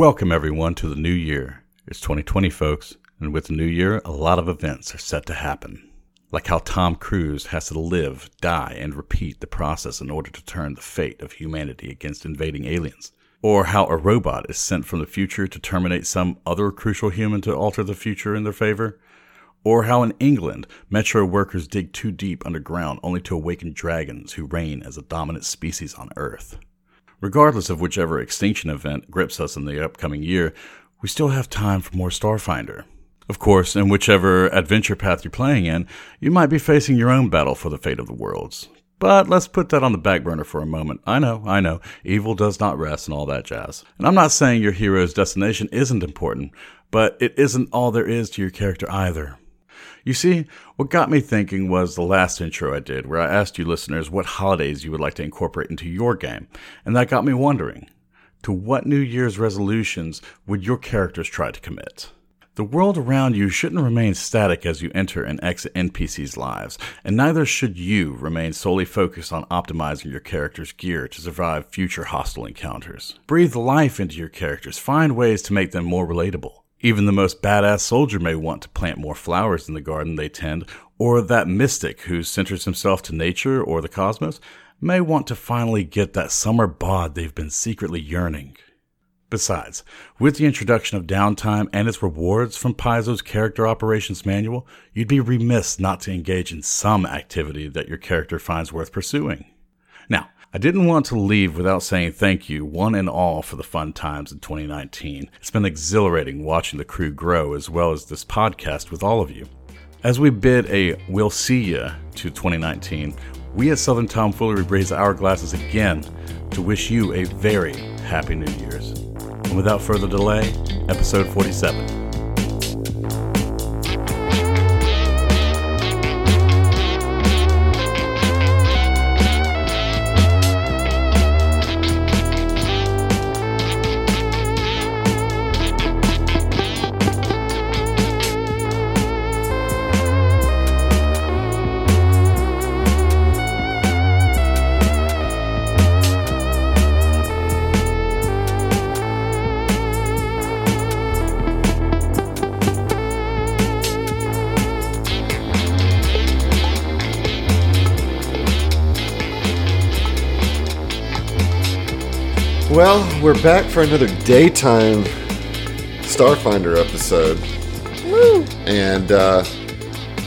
Welcome, everyone, to the new year. It's 2020, folks, and with the new year, a lot of events are set to happen. Like how Tom Cruise has to live, die, and repeat the process in order to turn the fate of humanity against invading aliens. Or how a robot is sent from the future to terminate some other crucial human to alter the future in their favor. Or how in England, metro workers dig too deep underground only to awaken dragons who reign as a dominant species on Earth. Regardless of whichever extinction event grips us in the upcoming year, we still have time for more Starfinder. Of course, in whichever adventure path you're playing in, you might be facing your own battle for the fate of the worlds. But let's put that on the back burner for a moment. I know, I know, evil does not rest and all that jazz. And I'm not saying your hero's destination isn't important, but it isn't all there is to your character either. You see, what got me thinking was the last intro I did, where I asked you listeners what holidays you would like to incorporate into your game, and that got me wondering to what New Year's resolutions would your characters try to commit? The world around you shouldn't remain static as you enter and exit NPCs' lives, and neither should you remain solely focused on optimizing your character's gear to survive future hostile encounters. Breathe life into your characters, find ways to make them more relatable. Even the most badass soldier may want to plant more flowers in the garden they tend, or that mystic who centers himself to nature or the cosmos may want to finally get that summer bod they've been secretly yearning. Besides, with the introduction of downtime and its rewards from Paizo's character operations manual, you'd be remiss not to engage in some activity that your character finds worth pursuing. Now, I didn't want to leave without saying thank you, one and all, for the fun times in 2019. It's been exhilarating watching the crew grow as well as this podcast with all of you. As we bid a we'll see ya to 2019, we at Southern Tomfoolery raise our glasses again to wish you a very happy New Year's. And without further delay, episode 47. Well, we're back for another daytime Starfinder episode. Woo! And, uh,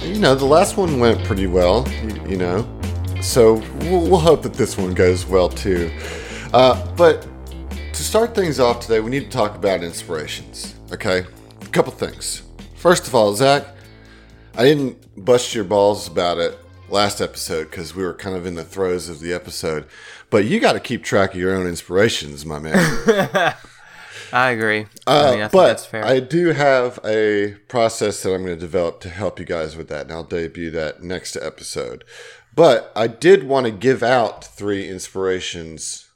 you know, the last one went pretty well, you, know. So we'll, we'll, hope that this one goes well too. Uh, but to start things off today, we need to talk about inspirations, okay? A couple things. First of all, Zach, I didn't bust your balls about it last episode because we were kind of in the throes of the episode. But you got to keep track of your own inspirations, my man. I agree. Uh, I mean, I but I do have a process that I'm going to develop to help you guys with that, and I'll debut that next episode. But I did want to give out three inspirations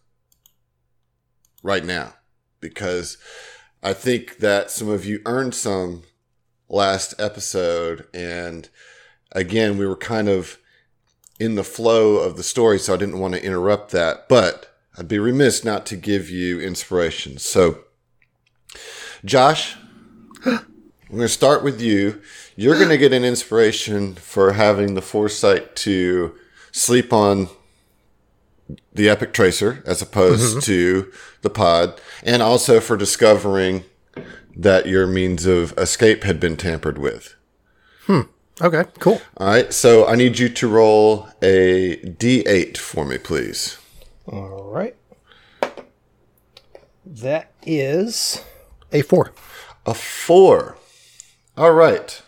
right now because I think that some of you earned some last episode, and again, we were kind of in the flow of the story, so I didn't want to interrupt that. But I'd be remiss not to give you inspiration. So, Josh, I'm going to start with you. You're going to get an inspiration for having the foresight to sleep on the Epic Tracer as opposed mm-hmm. to the pod, and also for discovering that your means of escape had been tampered with. Okay, cool. All right, so I need you to roll a d8 for me, please. All right. That is a four. A four. All right.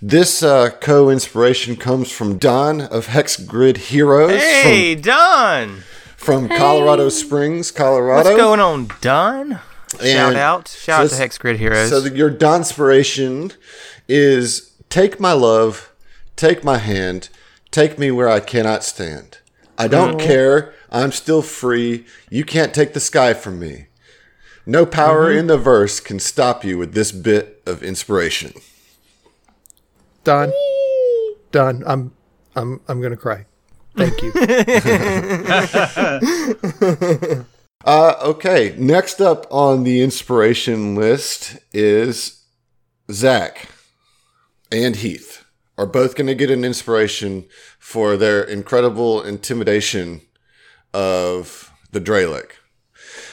This uh, co inspiration comes from Don of Hex Grid Heroes. Hey, from, Don! From hey. Colorado Springs, Colorado. What's going on, Don? Shout out. Shout so out to Hex Grid Heroes. So, the, your Don inspiration is Take my love, take my hand, take me where I cannot stand. I don't oh. care. I'm still free. You can't take the sky from me. No power mm-hmm. in the verse can stop you with this bit of inspiration. Done. Done. I'm I'm I'm gonna cry. Thank you. Uh, okay, next up on the inspiration list is Zach and Heath are both going to get an inspiration for their incredible intimidation of the Dralic.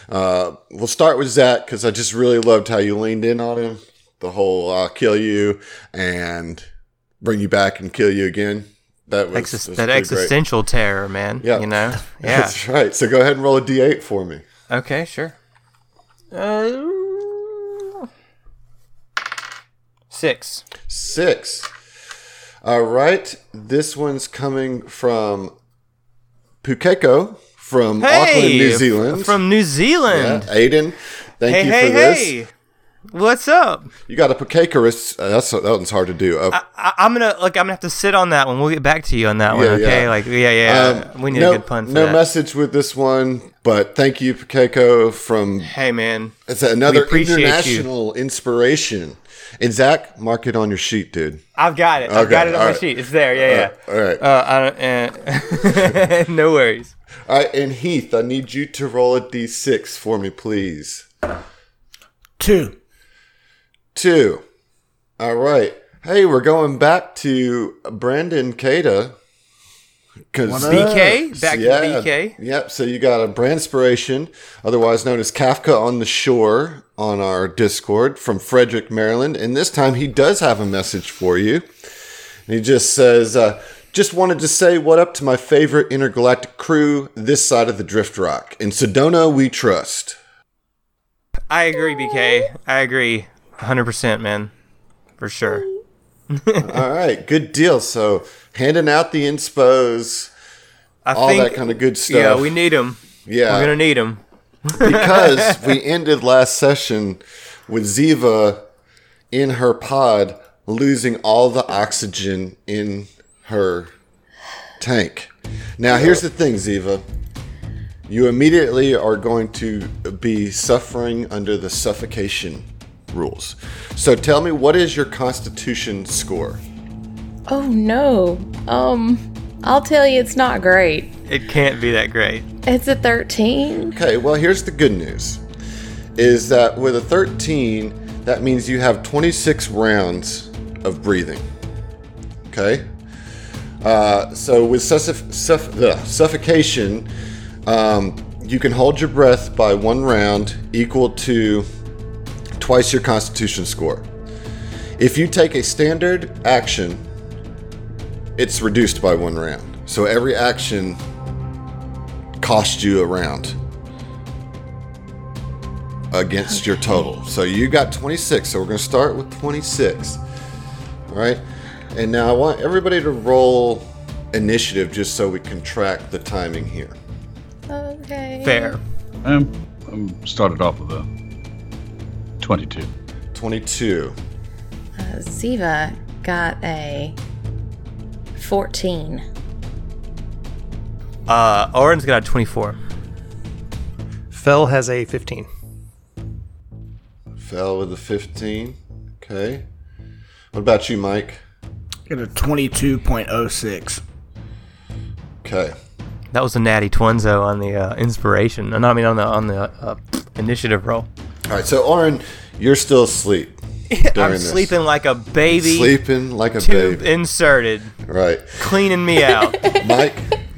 Uh, we'll start with Zach because I just really loved how you leaned in on him. The whole uh, kill you and bring you back and kill you again. That was, Exis- was that existential great. terror, man. Yeah, you know. Yeah, that's right. So go ahead and roll a d8 for me. Okay, sure. Uh, six. Six. All right. This one's coming from Pukeko from hey, Auckland, New Zealand. From New Zealand. Yeah, Aiden, thank hey, you hey, for this. What's up? You got a Pukekaris. Uh, that's that one's hard to do. Uh, I, am gonna like. I'm gonna have to sit on that one. We'll get back to you on that one. okay. Yeah. Like yeah, yeah. Um, we need no, a good pun. no that. message with this one, but thank you, Pukeko. From hey man, it's another international you. inspiration. And Zach, mark it on your sheet, dude. I've got it. Okay, I've got it on my right. sheet. It's there. Yeah, yeah. All right. Uh, uh, no worries. All right, and Heath, I need you to roll a d6 for me, please. Two. Two. All right. Hey, we're going back to Brandon Kada. Cause BK back yeah, to BK. Yep. So you got a brand inspiration, otherwise known as Kafka on the Shore, on our Discord from Frederick, Maryland, and this time he does have a message for you. And he just says, uh, "Just wanted to say what up to my favorite intergalactic crew this side of the Drift Rock. In Sedona, we trust." I agree, BK. I agree. 100%, man. For sure. all right, good deal. So, handing out the inspos, I all think, that kind of good stuff. Yeah, we need them. Yeah. We're going to need them. Because we ended last session with Ziva in her pod losing all the oxygen in her tank. Now, here's the thing, Ziva. You immediately are going to be suffering under the suffocation rules. So tell me, what is your constitution score? Oh no. Um, I'll tell you, it's not great. It can't be that great. It's a 13. Okay, well, here's the good news is that with a 13, that means you have 26 rounds of breathing. Okay? Uh, so with suff- suff- suffocation, um, you can hold your breath by one round equal to twice your constitution score. If you take a standard action, it's reduced by one round. So every action costs you a round against your total. So you got 26. So we're going to start with 26. All right. And now I want everybody to roll initiative just so we can track the timing here. Okay. Fair. Um, I'm started off with a 22. 22. Uh, Ziva got a 14. Uh, Oren's got a 24. Fell has a 15. Fell with a 15. Okay. What about you, Mike? Got a 22.06. Okay. That was a natty twinzo on the uh, inspiration. No, I mean on the on the uh, initiative roll. All right, so Oren, you're still asleep. I'm this. sleeping like a baby. Sleeping like a tube baby. inserted. Right. Cleaning me out. Mike,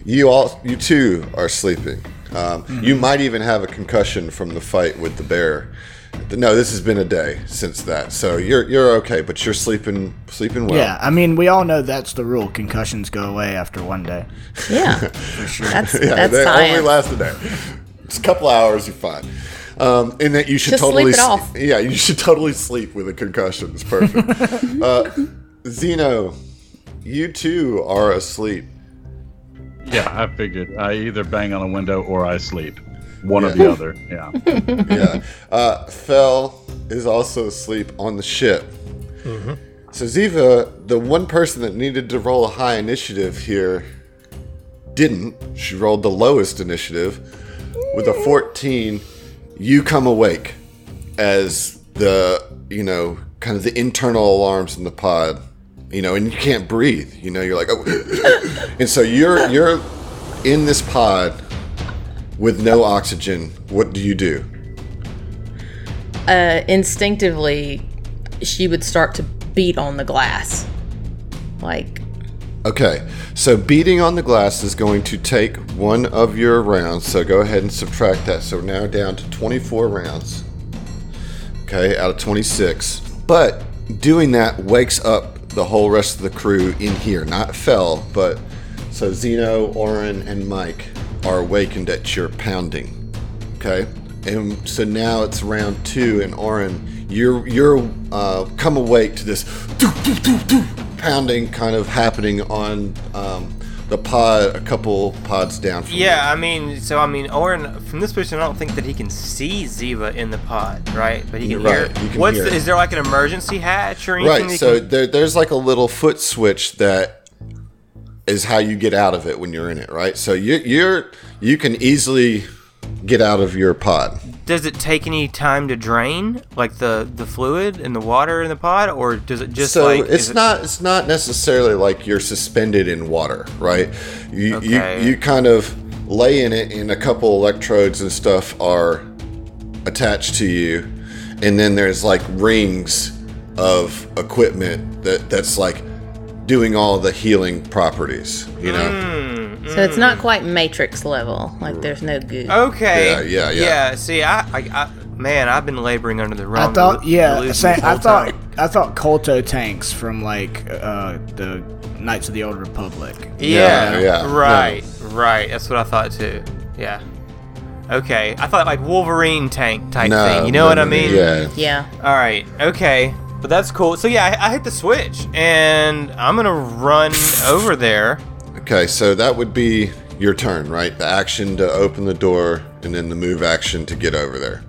you all, you too are sleeping. Um, mm-hmm. You might even have a concussion from the fight with the bear. No, this has been a day since that, so you're you're okay, but you're sleeping sleeping well. Yeah, I mean, we all know that's the rule. Concussions go away after one day. Yeah, for sure. That's, yeah, that's they science. only last a day. It's a couple hours, you're fine um, and that you should Just totally sleep it off. yeah you should totally sleep with a concussion. It's perfect. uh, Zeno, you too are asleep. Yeah, I figured I either bang on a window or I sleep. One yeah. or the other. Yeah. yeah. Uh, Fell is also asleep on the ship. Mm-hmm. So Ziva, the one person that needed to roll a high initiative here, didn't. She rolled the lowest initiative with a 14 you come awake as the you know kind of the internal alarms in the pod you know and you can't breathe you know you're like oh and so you're you're in this pod with no oxygen, what do you do? Uh, instinctively, she would start to beat on the glass. Like, Okay, so beating on the glass is going to take one of your rounds. So go ahead and subtract that. So we're now down to 24 rounds. Okay, out of 26. But doing that wakes up the whole rest of the crew in here. Not Fell, but so Zeno, Oren, and Mike are awakened at your pounding. Okay, and so now it's round two, and Oren, you're you're uh, come awake to this doo, doo, doo, pounding kind of happening on um, the pod, a couple pods down from Yeah, I mean, so I mean, Orin from this position, I don't think that he can see Ziva in the pod, right? But he can Right, hear. you can What's hear the, is there like an emergency hatch or anything? Right, so can- there, there's like a little foot switch that is how you get out of it when you're in it, right? So you, you're you can easily get out of your pod. does it take any time to drain, like the the fluid and the water in the pod, or does it just so like? it's is it- not it's not necessarily like you're suspended in water, right? You Okay. you you kind of lay in it, and a couple electrodes and stuff are attached to you, and then there's like rings of equipment that that's like doing all the healing properties, you know. Mm. So it's not quite Matrix level. Like, there's no goo. Okay. Yeah, yeah, yeah. Yeah. See, I, I, I man, I've been laboring under the wrong. I thought, illu- yeah, same, I thought, time. I thought kolto tanks from like uh, the Knights of the Old Republic. Yeah, Yeah, yeah, right, right. That's what I thought too. Yeah. Okay, I thought like Wolverine tank type No, thing. You know no, what no, I mean? Yeah. Yeah. All right. Okay. But that's cool. So yeah, I, I hit the switch, and I'm gonna run over there. Okay, so that would be your turn, right? The action to open the door, and then the move action to get over there.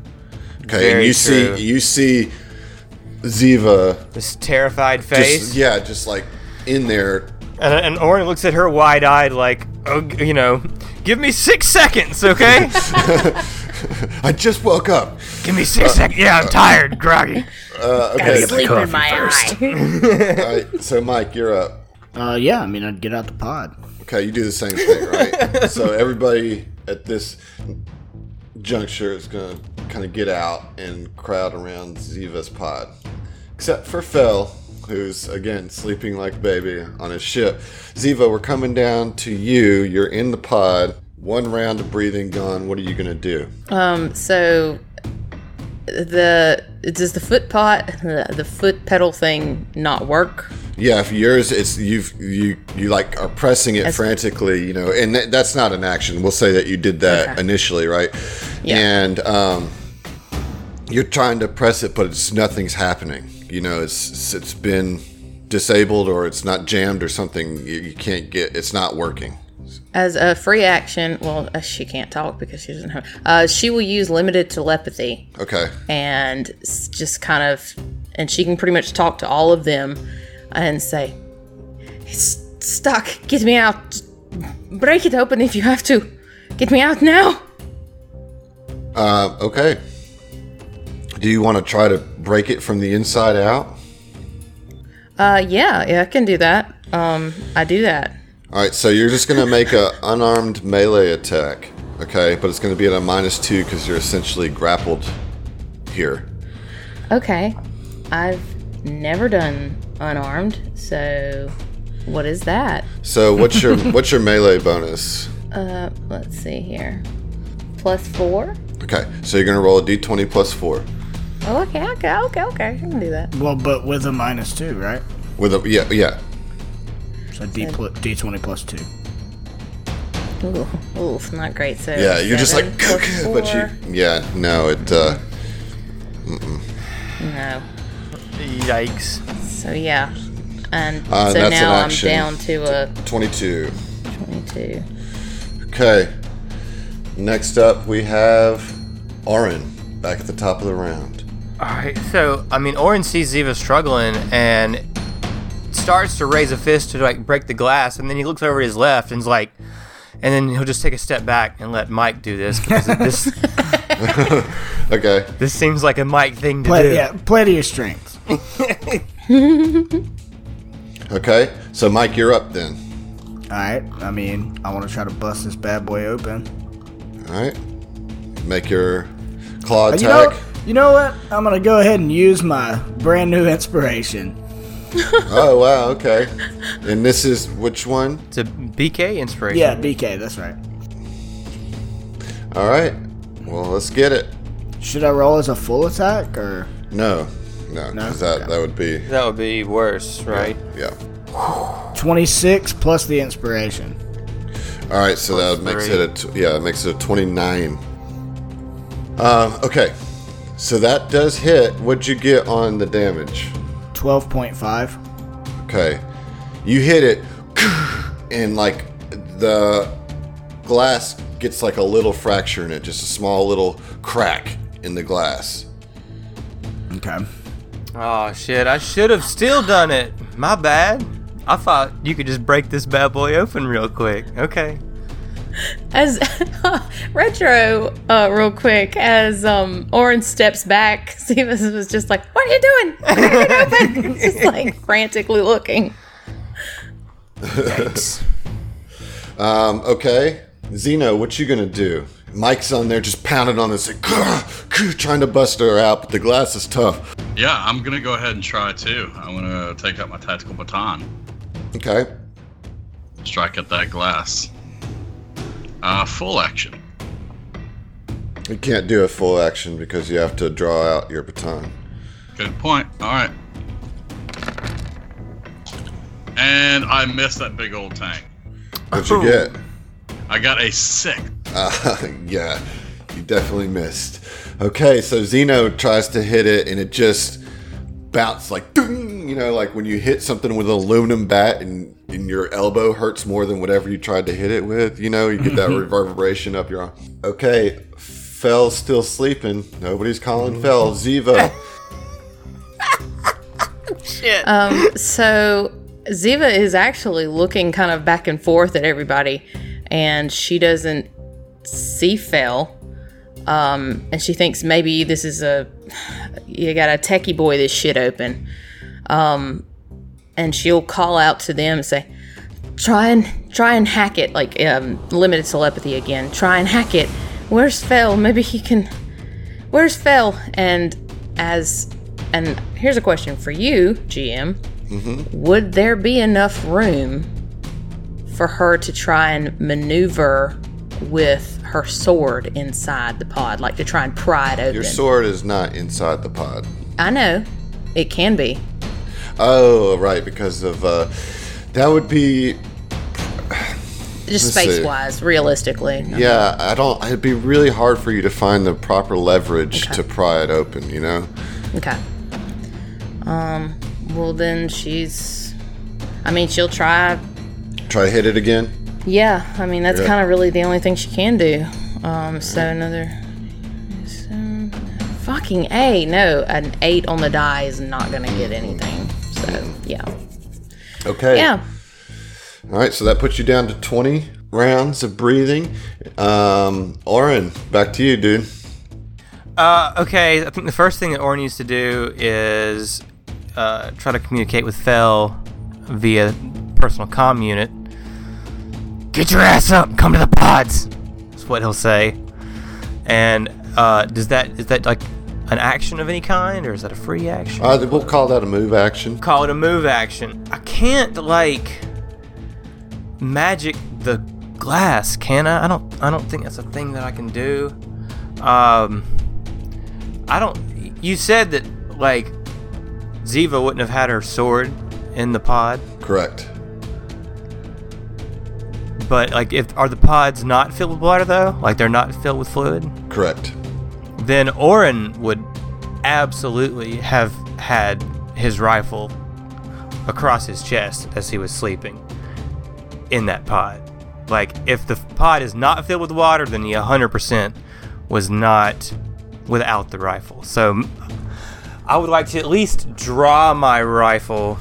Okay, Very and you true. see you see Ziva This terrified face, just yeah, just like in there. and, and Orin looks at her wide-eyed, like, oh, you know, give me six seconds, okay? I just woke up. give me six seconds. Yeah, I'm tired, groggy. Uh, okay, Sleep in my eye. all right, so Mike, you're up. Uh, yeah, I mean, I'd get out the pod. Okay, you do the same thing, right? so everybody at this juncture is gonna kind of get out and crowd around Ziva's pod, except for Fel, who's again sleeping like a baby on his ship. Ziva, we're coming down to you. You're in the pod. One round of breathing gone. What are you gonna do? Um, so the does the foot pot the foot pedal thing not work? Yeah, if yours, it's you've you you like are pressing it As- frantically, you know, and that, that's not an action. We'll say that you did that Okay. initially, right? Yeah. And um, you're trying to press it, but it's nothing's happening. You know, it's it's- it's been disabled or it's not jammed or something. You, you can't get. It's not working. As a free action, well, uh, she can't talk because she doesn't have. Uh, she will use limited telepathy Okay. and just kind of, and she can pretty much talk to all of them and say, "It's stuck. Get me out. Break it open if you have to. Get me out now." Uh, okay. Do you want to try to break it from the inside out? Uh, yeah, yeah, I can do that. Um, I do that. All right, so you're just gonna make a unarmed melee attack, okay? But it's gonna be at a minus two because you're essentially grappled here. Okay. I've never done unarmed, so what is that? So what's your what's your melee bonus? Uh, let's see here. Plus four? Okay, so you're gonna roll a d20 plus four Oh, okay, okay, okay, okay. I can do that. Well, but with a minus two, right? with a yeah yeah. So D pl- D20 plus two. Ooh, ooh, it's not great. So Yeah, you're just seven like, plus but you yeah no it uh mm-mm. No. Yikes. So yeah, and Uh, so that's an now I'm down to a 22. twenty-two. Okay. Next up we have Orin back at the top of the round. All right. So I mean, Orin sees Ziva struggling and starts to raise a fist to like break the glass, and then he looks over to his left and's like, and then he'll just take a step back and let Mike do this because this Okay. this seems like a Mike thing to Pl- do. yeah, plenty of strength. Okay. So Mike, you're up then. All right. I mean, I want to try to bust this bad boy open. All right. Make your claw uh, You attack. know, you know what? I'm gonna go ahead and use my brand new inspiration. oh wow, okay. And this is which one? It's a BK inspiration. Yeah, BK. That's right. All right. Well, let's get it. Should I roll as a full attack or? No, no, No? because that Okay. that would be That would be worse, right? yeah. 26 plus the inspiration. All right, so that makes three. it a t- yeah, it makes it a twenty-nine. Um, okay, so that does hit. What'd you get on the damage? 12.5. Okay, you hit it, and like the glass gets like a little fracture in it, just a small little crack in the glass. Okay. Oh shit! I should have still done it. My bad. I thought you could just break this bad boy open real quick. Okay. As retro, uh, real quick, as um Orin steps back, Stevens was just like, "What are you doing? Break it open!" just like frantically looking. Um, okay, Zeno, what you gonna do? Mike's on there just pounding on this, like, trying to bust her out, but the glass is tough. Yeah, I'm gonna go ahead and try too. I'm gonna take out my tactical baton, Okay, strike at that glass. Uh, full action. you can't do a full action because you have to draw out your baton. Good point. All right. And I missed that big old tank. What'd you get? I got a six. Uh, yeah, you definitely missed. Okay, so Zeno tries to hit it, and it just bounces like, ding, you know, like when you hit something with an aluminum bat and, and your elbow hurts more than whatever you tried to hit it with. You know, you get that reverberation up your arm. Okay, Fell's still sleeping. Nobody's calling Fell. Ziva. Um, so Ziva is actually looking kind of back and forth at everybody, and she doesn't see Fell. Um, and she thinks maybe this is a you got a techie boy this shit open. Um, and she'll call out to them and say, "Try and try and hack it." Like um, limited telepathy again. Try and hack it. Where's Fell? Maybe he can. Where's Fell? And as and here's a question for you, GM. Would there be enough room for her to try and maneuver with her sword inside the pod, like to try and pry it open? Your sword is not inside the pod. I know it can be. Oh, right, because of uh, that would be Just Let's see. space wise, realistically. Yeah, I don't. It'd be really hard for you to find the proper leverage Okay. to pry it open. You know. Okay. Um. Well, then she's. I mean, she'll try. Try to hit it again. Yeah. I mean, that's Yeah. kind of really the only thing she can do. Um. So another. so- fucking a no. An eight on the die is not gonna get anything. So yeah. Okay. Yeah. All right. So that puts you down to twenty rounds of breathing. Um, Oren, back to you, dude. Uh, okay, I think the first thing that Or needs to do is uh, try to communicate with Fell via personal comm unit. Get your ass up! Come to the pods. That's what he'll say. And uh, does that is that like an action of any kind, or is that a free action? Uh, we'll call that a move action. Call it a move action. I can't like magic the glass, can I? I don't. I don't think that's a thing that I can do. Um, I don't. You said that like Ziva wouldn't have had her sword in the pod, Correct. But like if are the pods not filled with water though? Like they're not filled with fluid? Correct. then Orin would absolutely have had his rifle across his chest as he was sleeping in that pod. Like, if the pod is not filled with water, then he 100% was not without the rifle. So, I would like to at least draw my rifle.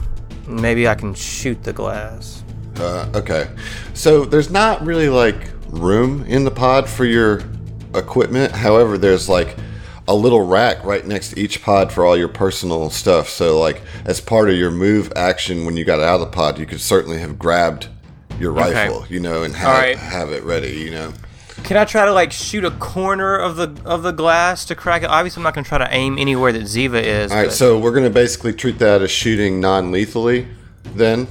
Maybe I can shoot the glass. Uh, okay. So there's not really like room in the pod for your equipment. However, there's like a little rack right next to each pod for all your personal stuff. So like as part of your move action when you got out of the pod, you could certainly have grabbed your Okay. rifle, you know, and have, All right. have it ready, you know. Can I try to like shoot a corner of the of the glass to crack it? Obviously, I'm not gonna try to aim anywhere that Ziva is. All right, but- so we're gonna basically treat that as shooting non-lethally, then.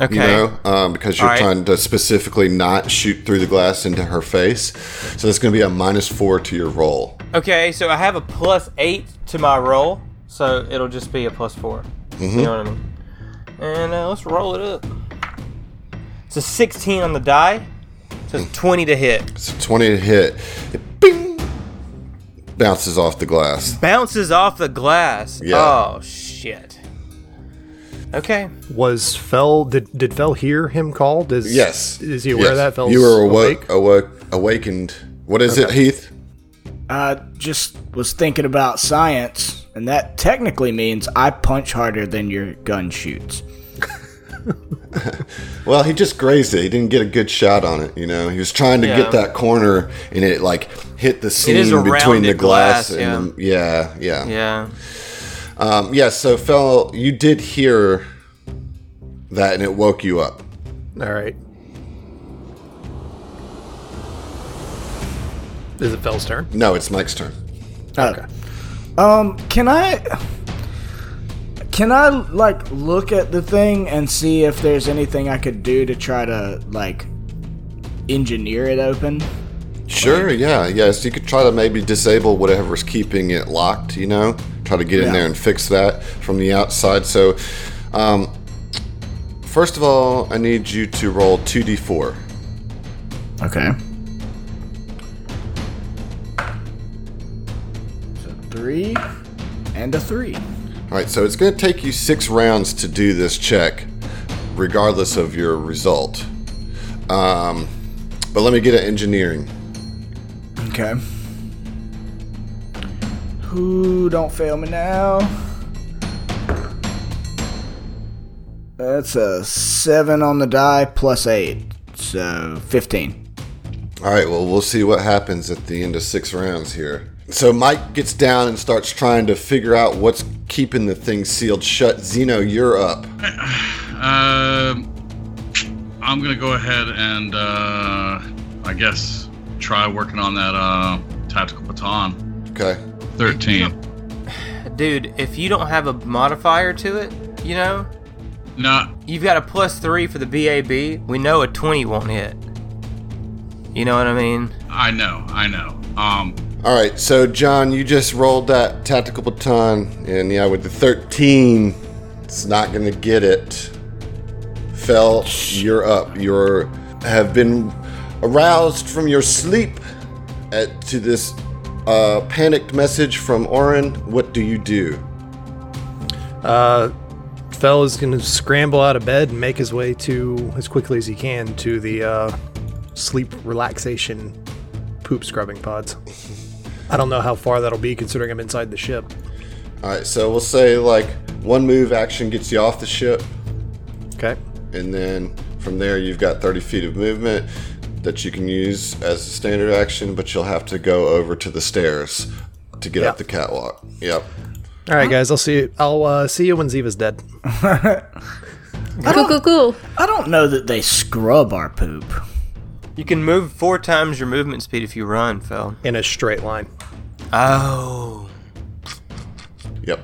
Okay. You know, um, because you're right. trying to specifically not shoot through the glass into her face. So that's going to be a minus four to your roll. Okay, so I have a plus eight to my roll, so it'll just be a plus 4 Mm-hmm. You know what I mean? And uh, let's roll it up. It's a 16 on the die, so it's 20 to hit. So 20 to hit. It bing, bounces off the glass. Bounces off the glass. Yeah. Oh shit. Okay. Was Fell did did Fell hear him call? Does Yes. Is he aware Yes. of that Fell's You were awake, awake? awoke, awakened. What is it, Heath? I just was thinking about science, and that technically means I punch harder than your gun shoots. Well, he just grazed it. He didn't get a good shot on it. You know, he was trying to Yeah. get that corner, and it like hit the seam between the rounded glass. glass, and the, yeah, yeah, Yeah. Um, yeah. So, Fel, you did hear that, and it woke you up. All right. Is it Fell's turn? No, it's Mike's turn. Okay. Um, can I can I like look at the thing and see if there's anything I could do to try to like engineer it open? Sure, yeah, yes. You could try to maybe disable whatever's keeping it locked, you know? Try to get in Yeah. there and fix that from the outside. So, um, first of all, I need you to roll 2d4. Okay. So three and a three. All right, so it's going to take you six rounds to do this check, regardless of your result. Um, but let me get an engineering. Okay. Who don't fail me now? That's a seven on the die plus eight, so fifteen. All right, well, we'll see what happens at the end of six rounds here. So Mike gets down and starts trying to figure out what's keeping the thing sealed shut. Zeno, you're up. Um, I'm gonna go ahead and uh, I guess try working on that uh, tactical baton. Okay. Thirteen. Dude, if you don't have a modifier to it, you know, No, you've got a plus three for the BAB. We know a 20 won't hit. You know what I mean? I know, I know. Um, All right, so John, you just rolled that tactical baton, and yeah, with the 13, it's not going to get it. Fell, you're up. You're have been aroused from your sleep at, to this uh, panicked message from Oren. What do you do? Uh, Fell is going to scramble out of bed and make his way to, as quickly as he can, to the uh, sleep relaxation poop scrubbing pods. I don't know how far that'll be considering I'm inside the ship. All right, so we'll say like one move action gets you off the ship, Okay. and then from there you've got 30 feet of movement that you can use as a standard action, but you'll have to go over to the stairs to get up the catwalk. Yep. All right, guys. I'll see. You. I'll uh, see you when Ziva's dead. Cool, cool, cool. I don't know that they scrub our poop. You can move four times your movement speed if you run, Phil. in a straight line. Oh. Yep.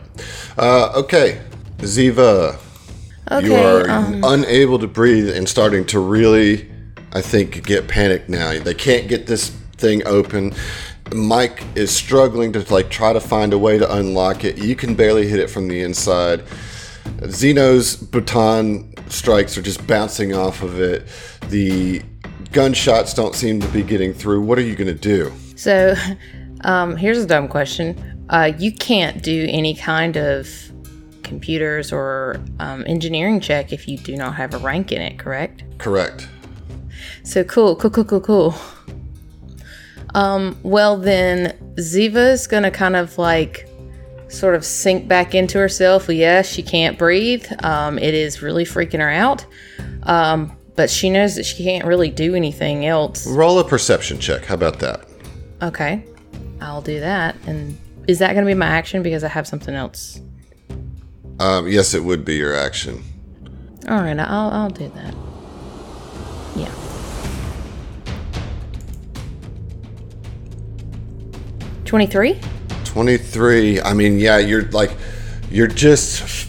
Uh, okay, Ziva, Okay. you are um, unable to breathe and starting to really, I think, get panicked now. They can't get this thing open. Mike is struggling to like try to find a way to unlock it. You can barely hit it from the inside. Zeno's baton strikes are just bouncing off of it. The gunshots don't seem to be getting through. What are you going to do? So, um, here's a dumb question. Uh, you can't do any kind of computers or um, engineering check if you do not have a rank in it, correct? Correct. So cool, cool, cool, cool, cool. Um, well then, Ziva's gonna kind of like sort of sink back into herself. Yes, she can't breathe. Um, it is really freaking her out. Um, but she knows that she can't really do anything else. Roll a perception check. How about that? Okay, I'll do that. And is that gonna be my action because I have something else? Um, yes, it would be your action. All right, I'll I'll do that. Yeah. 23? 23. I mean, yeah, you're like, you're just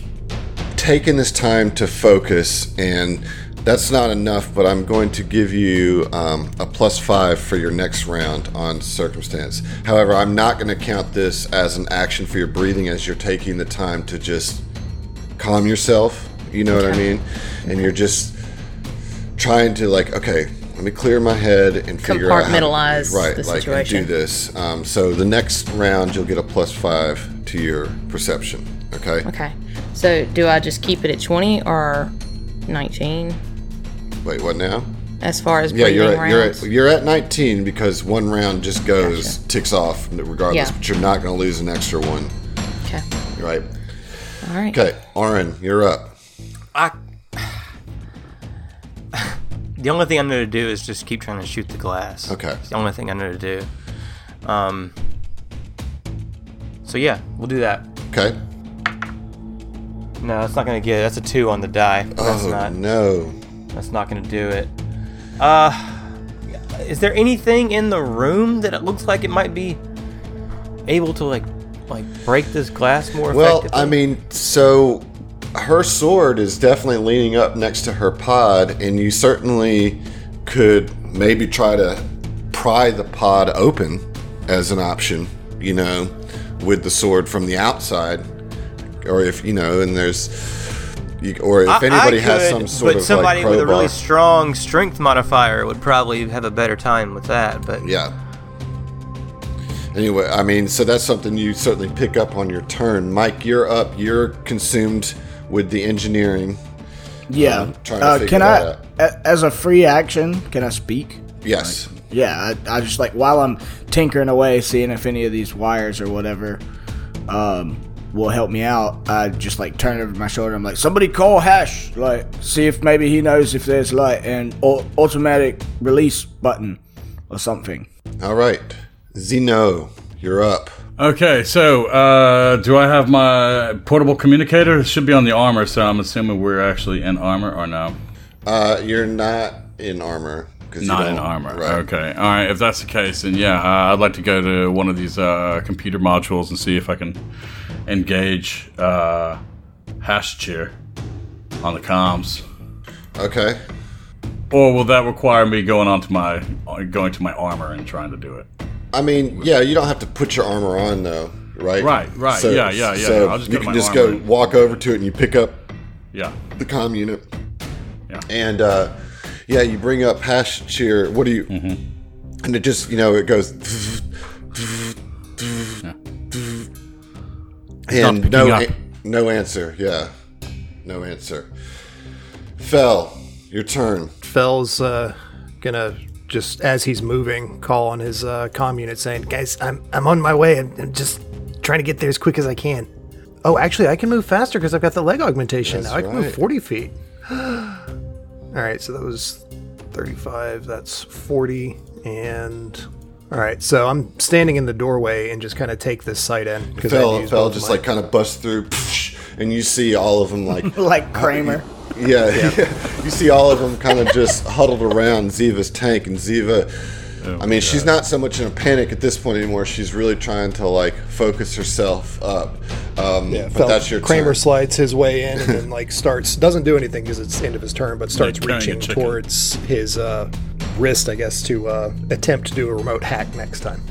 taking this time to focus, and that's not enough, but I'm going to give you um, a plus five for your next round on circumstance. However, I'm not going to count this as an action for your breathing as you're taking the time to just calm yourself. You know what I mean? And you're just trying to, like, okay, let me clear my head and figure out how Compartmentalize right, the like and situation. do this. Um, so the next round, you'll get a plus five to your perception. Okay. Okay. So do I just keep it at 20 or 19 Wait, what now? as far as Yeah, breathing you're at, you're rounds? at you're at 19 because one round just goes Gotcha. ticks off regardless, Yeah. but you're not going to lose an extra one, okay. right? All right. Okay, Oren, you're up. I. The only thing I know to do is just keep trying to shoot the glass. Okay. It's the only thing I know to do. Um. So yeah, we'll do that. Okay. No, that's not gonna get it. That's a two on the die. That's oh not. no. That's not gonna do it. Uh, is there anything in the room that it looks like it might be able to like, like break this glass more Well, effectively? I mean, so her sword is definitely leaning up next to her pod, and you certainly could maybe try to pry the pod open as an option, you know, with the sword from the outside. Or if, you know, and there's. You, or if I- anybody I has some sort but of somebody like with a really strong strength modifier would probably have a better time with that. But Yeah. Anyway, I mean, so that's something you certainly pick up on your turn. Mike, you're up. You're consumed with the engineering. Yeah. Um, trying uh, can I, as a free action, can I speak? Yes. Yeah, I, I just like while I'm tinkering away, seeing if any of these wires or whatever um, will help me out. I just like turn over my shoulder. I'm like, somebody call Hash, like see if maybe he knows if there's like an au- automatic release button or something. All right. Zeno, you're up. Okay, so uh, do I have my portable communicator? It should be on the armor, so I'm assuming we're actually in armor or no? Uh, you're not in armor. Not in armor. Right. Okay. All right. If that's the case, then yeah, uh, I'd like to go to one of these uh, computer modules and see if I can engage uh, Hash Chair on the comms. Okay. Or will that require me going onto my going to my armor and trying to do it? I mean, yeah, you don't have to put your armor on though, right? Right, right. Yeah, yeah, yeah, So yeah. I'll just you go can my just armor. go walk over to it and you pick up Yeah. the comm unit. Yeah. And uh, yeah, you bring up hash cheer. What do you? Mm-hmm. And it just you know it goes. And no, a- no answer. Yeah, no answer. Fell, your turn. Fell's uh, gonna just as he's moving, call on his uh, comm unit saying, "Guys, I'm I'm on my way. I'm, I'm just trying to get there as quick as I can." Oh, actually, I can move faster because I've got the leg augmentation That's now. I can right. move 40 feet. all right, so that was 35. That's 40, and all right. So I'm standing in the doorway and just kind of take this sight in because Fell, fell just my- like kind of bust through, and you see all of them like Like Kramer. Yeah, you see all of them kind of just huddled around Ziva's tank, and Ziva. I mean, she's not so much in a panic at this point anymore. She's really trying to like focus herself up. Um, Yeah, but that's your Kramer turn. slides his way in and then like starts doesn't do anything because it's the end of his turn, but starts killing a reaching towards his uh, wrist, I guess, to uh, attempt to do a remote hack next time.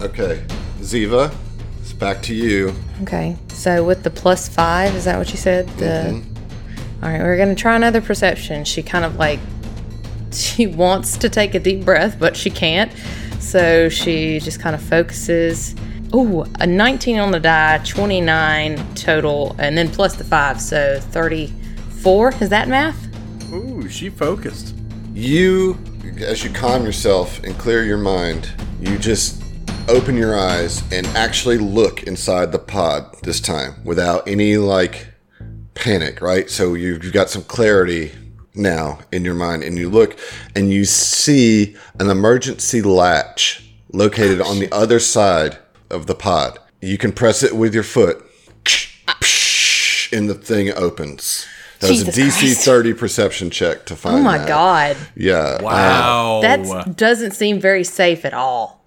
Okay, Ziva, it's back to you. Okay. So with the plus five, is that what you said? The all right, we're gonna try another perception. She kind of like she wants to take a deep breath, but she can't. So she just kind of focuses. Ooh, a 19 on the die, 29 total, and then plus the five, so 34. Is that math? Ooh, she focused. You, as you calm yourself and clear your mind, you just open your eyes and actually look inside the pod this time without any like panic, right? So you've, you've got some clarity now in your mind, and you look and you see an emergency latch located on the other side of the pod. You can press it with your foot, and the thing opens. That was a DC Christ. 30 perception check to oh find Oh my that. god. Yeah. Wow. That doesn't seem very safe at all.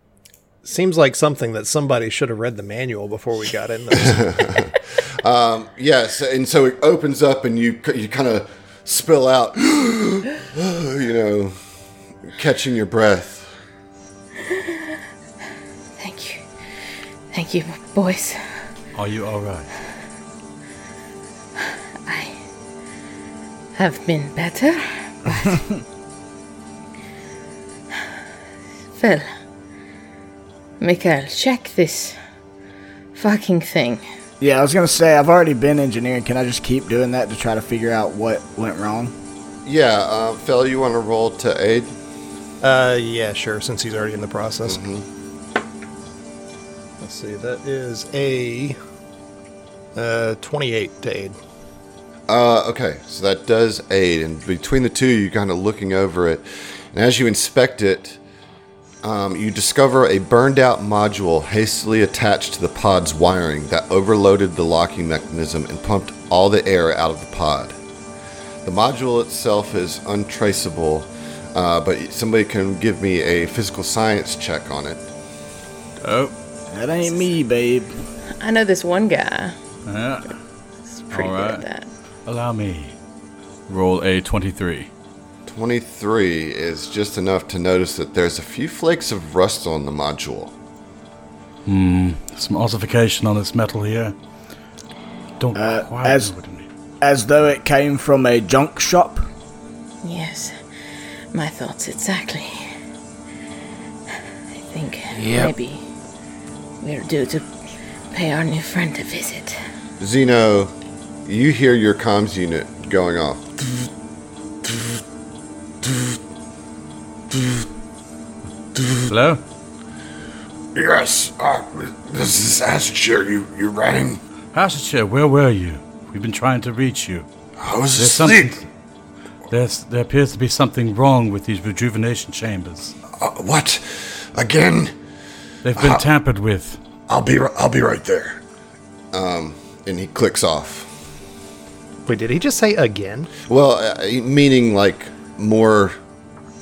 Seems like something that somebody should have read the manual before we got in there. um, yes, and so it opens up, and you you kind of spill out, you know, catching your breath. Thank you. Thank you, boys. Are you all right? I have been better. But Phil, Mikael, check this fucking thing. Yeah, I was gonna say I've already been engineering. Can I just keep doing that to try to figure out what went wrong? Yeah, uh, Phil, you want to roll to aid? uh, yeah, sure. Since he's already in the process. Let's see. That is a uh, twenty-eight to aid. Uh, okay, so that does aid, and between the two, you're kind of looking over it, and as you inspect it, um, you discover a burned out module hastily attached to the pod's wiring that overloaded the locking mechanism and pumped all the air out of the pod. The module itself is untraceable, uh, but somebody can give me a physical science check on it. Oh, That ain't me, babe. I know this one guy. yeah. He's pretty All good at that. Allow me. Roll a 23. 23 is just enough to notice that there's a few flakes of rust on the module. Hmm, some ossification on this metal here. Don't Uh, quite as- know what it. As though it came from a junk shop. Yes, my thoughts exactly. I think Yep. maybe we're due to pay our new friend a visit. Zeno, you hear your comms unit going off. Hello? Yes, uh, this is Asher. You you rang. Hashichir, where were you? We've been trying to reach you. I was There's asleep. There's, there appears to be something wrong with these rejuvenation chambers. Uh, what? Again? They've been tampered with. I'll be ri- I'll be right there. Um, And he clicks off. Wait, did he just say again? Well, uh, meaning like more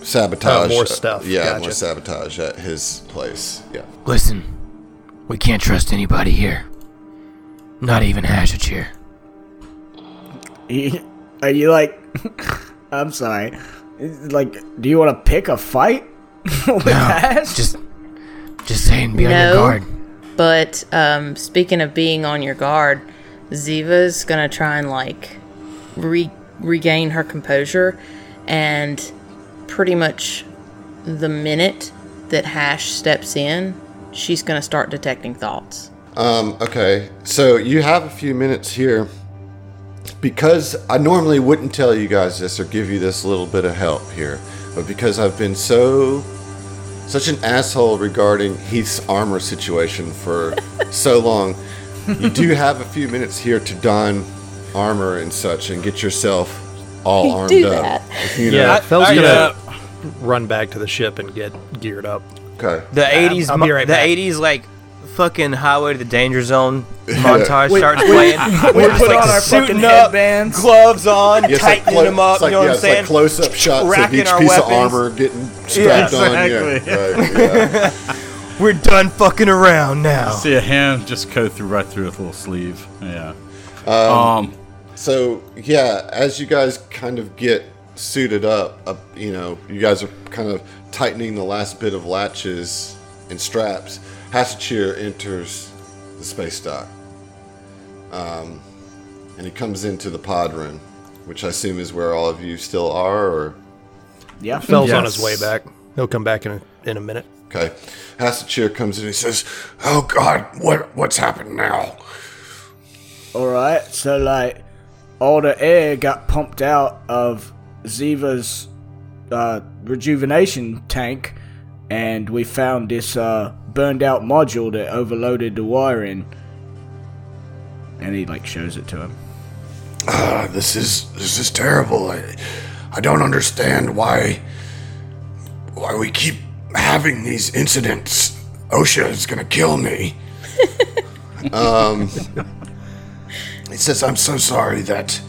sabotage. Oh, more stuff. Yeah, Gotcha. more sabotage at his place. Yeah. Listen, we can't trust anybody here. Not even Hashachir. Are you like? I'm sorry. Like, do you want to pick a fight with No, Ash? just, just saying, be on your guard. But um, speaking of being on your guard, Ziva's gonna try and like re- regain her composure, and pretty much the minute that Hash steps in, she's gonna start detecting thoughts. Um, okay, so you have a few minutes here. Because I normally wouldn't tell you guys this or give you this little bit of help here, but because I've been so such an asshole regarding Heath's armor situation for so long, you do have a few minutes here to don armor and such and get yourself all armed do up. that. You know? Yeah, Fel's I- gonna uh, run back to the ship and get geared up. Okay. The 80s, I'll be mo- right the back. 80s, like, fucking Highway to the Danger Zone montage We- starts we- playing. we We're just put like on our suiting fucking up, headbands. gloves on, Yeah, it's like tightening them up. like, you know yeah, what I'm saying? like close-up shots of each our piece of armor getting strapped on. Yeah, exactly. right, yeah. We're done fucking around now. I See a hand just go through right through a little sleeve. Yeah. Um, So yeah, as you guys kind of get suited up, up, you know, you guys are kind of tightening the last bit of latches and straps. Hasachir enters the space dock, um, and he comes into the pod room, which I assume is where all of you still are. Or yeah. Fel's on his way back. He'll come back in a, in a minute. okay, Hasachir comes in. and He says, Oh God, what what's happened now? All right. So like, all the air got pumped out of Ziva's uh, rejuvenation tank, and we found this uh, burned out module that overloaded the wiring. And he like shows it to him. Uh, this is this is terrible. I I don't understand why why we keep having these incidents. OSHA is gonna kill me. um, he says, "I'm so sorry that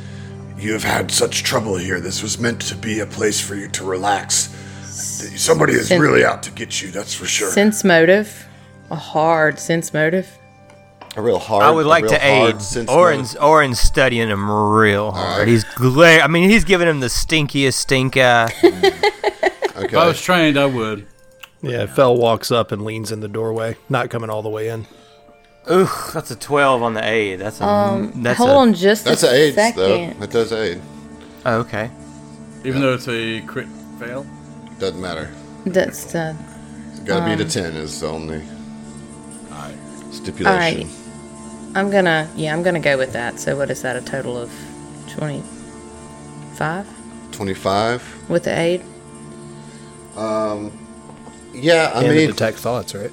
you have had such trouble here. This was meant to be a place for you to relax. Somebody is Sin- really out to get you. That's for sure." Sense motive. A hard sense motive. A real hard. I would like to aid. sense Oren's motive. Oren's studying him real hard. He's glare. I mean, he's giving him the stinkiest stink eye. Okay. If I was trained, I would. Yeah, Fell walks up and leans in the doorway, not coming all the way in. Ooh, that's a twelve on the aid. That's a. Um, that's hold a, on just That's a an aid, second. though. That does aid. Oh, okay. Even though it's a crit fail. Doesn't matter. That's the. It's got to Um, be the 10 is the only Alright. stipulation. Alright. I'm gonna. Yeah, I'm gonna go with that. So what is that? A total of twenty-five 25. with the aid. Yeah, I and mean, to detect thoughts, right?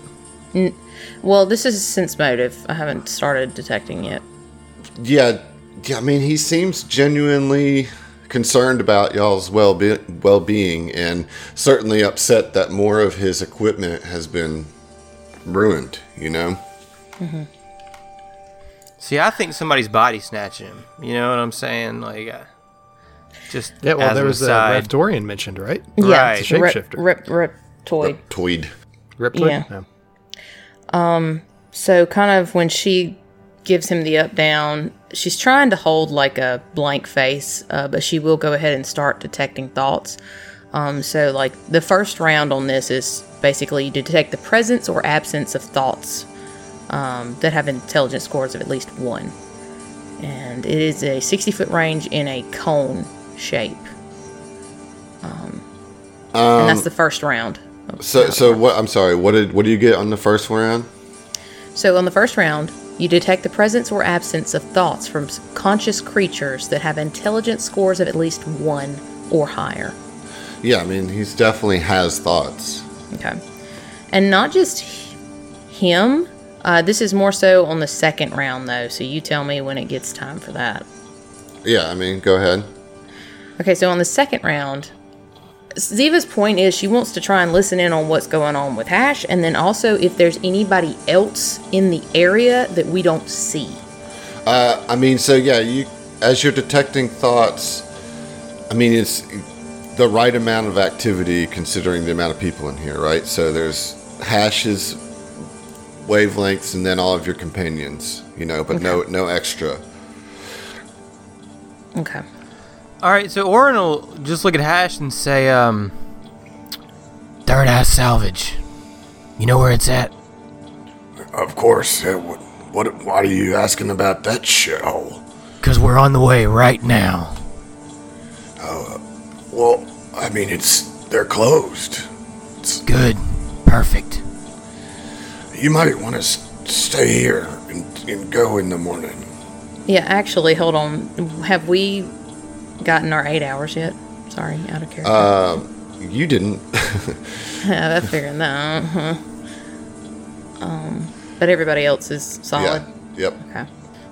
Well, this is sense motive. I haven't started detecting yet. yeah, yeah, I mean, he seems genuinely concerned about y'all's well be- well-being and certainly upset that more of his equipment has been ruined, you know? See, I think somebody's body snatching him. You know what I'm saying? Like, uh, just Yeah, well, as there an was a aside. Raptorian mentioned, right? Yeah, Right. It's a shapeshifter. Rep, rep, reptoid. Tweed. Reptoid? Yeah. So kind of when she gives him the up down, she's trying to hold like a blank face, uh, but she will go ahead and start detecting thoughts. Um, so like the first round on this is basically you detect the presence or absence of thoughts um, that have intelligence scores of at least one, and it is a 60 foot range in a cone shape. Um, and that's the first round. So, so what? I'm sorry. What did what do you get on the first round? So, on the first round, you detect the presence or absence of thoughts from conscious creatures that have intelligence scores of at least one or higher. Yeah, I mean, he's definitely has thoughts. Okay. And not just him, uh, this is more so on the second round, though. So, you tell me when it gets time for that. Yeah, I mean, go ahead. Okay, so on the second round, Ziva's point is she wants to try and listen in on what's going on with Hash, and then also if there's anybody else in the area that we don't see. Uh, I mean, so yeah, you as you're detecting thoughts, I mean, it's the right amount of activity considering the amount of people in here, right? So there's hashes, wavelengths, and then all of your companions, you know, but no no extra. Okay. All right, so Orin will just look at Hash and say, um, Third Eye Salvage. You know where it's at? Of course. Uh, what, what? Why are you asking about that shithole? Because we're on the way right now. Well, I mean, it's they're closed. Good. Perfect. You might want to s- stay here and, and go in the morning. Yeah, actually, hold on. Have we gotten our eight hours yet? Sorry, out of character. Um, you didn't. yeah, I figured that. Uh-huh. Um, but everybody else is solid. yeah. Yep. Okay.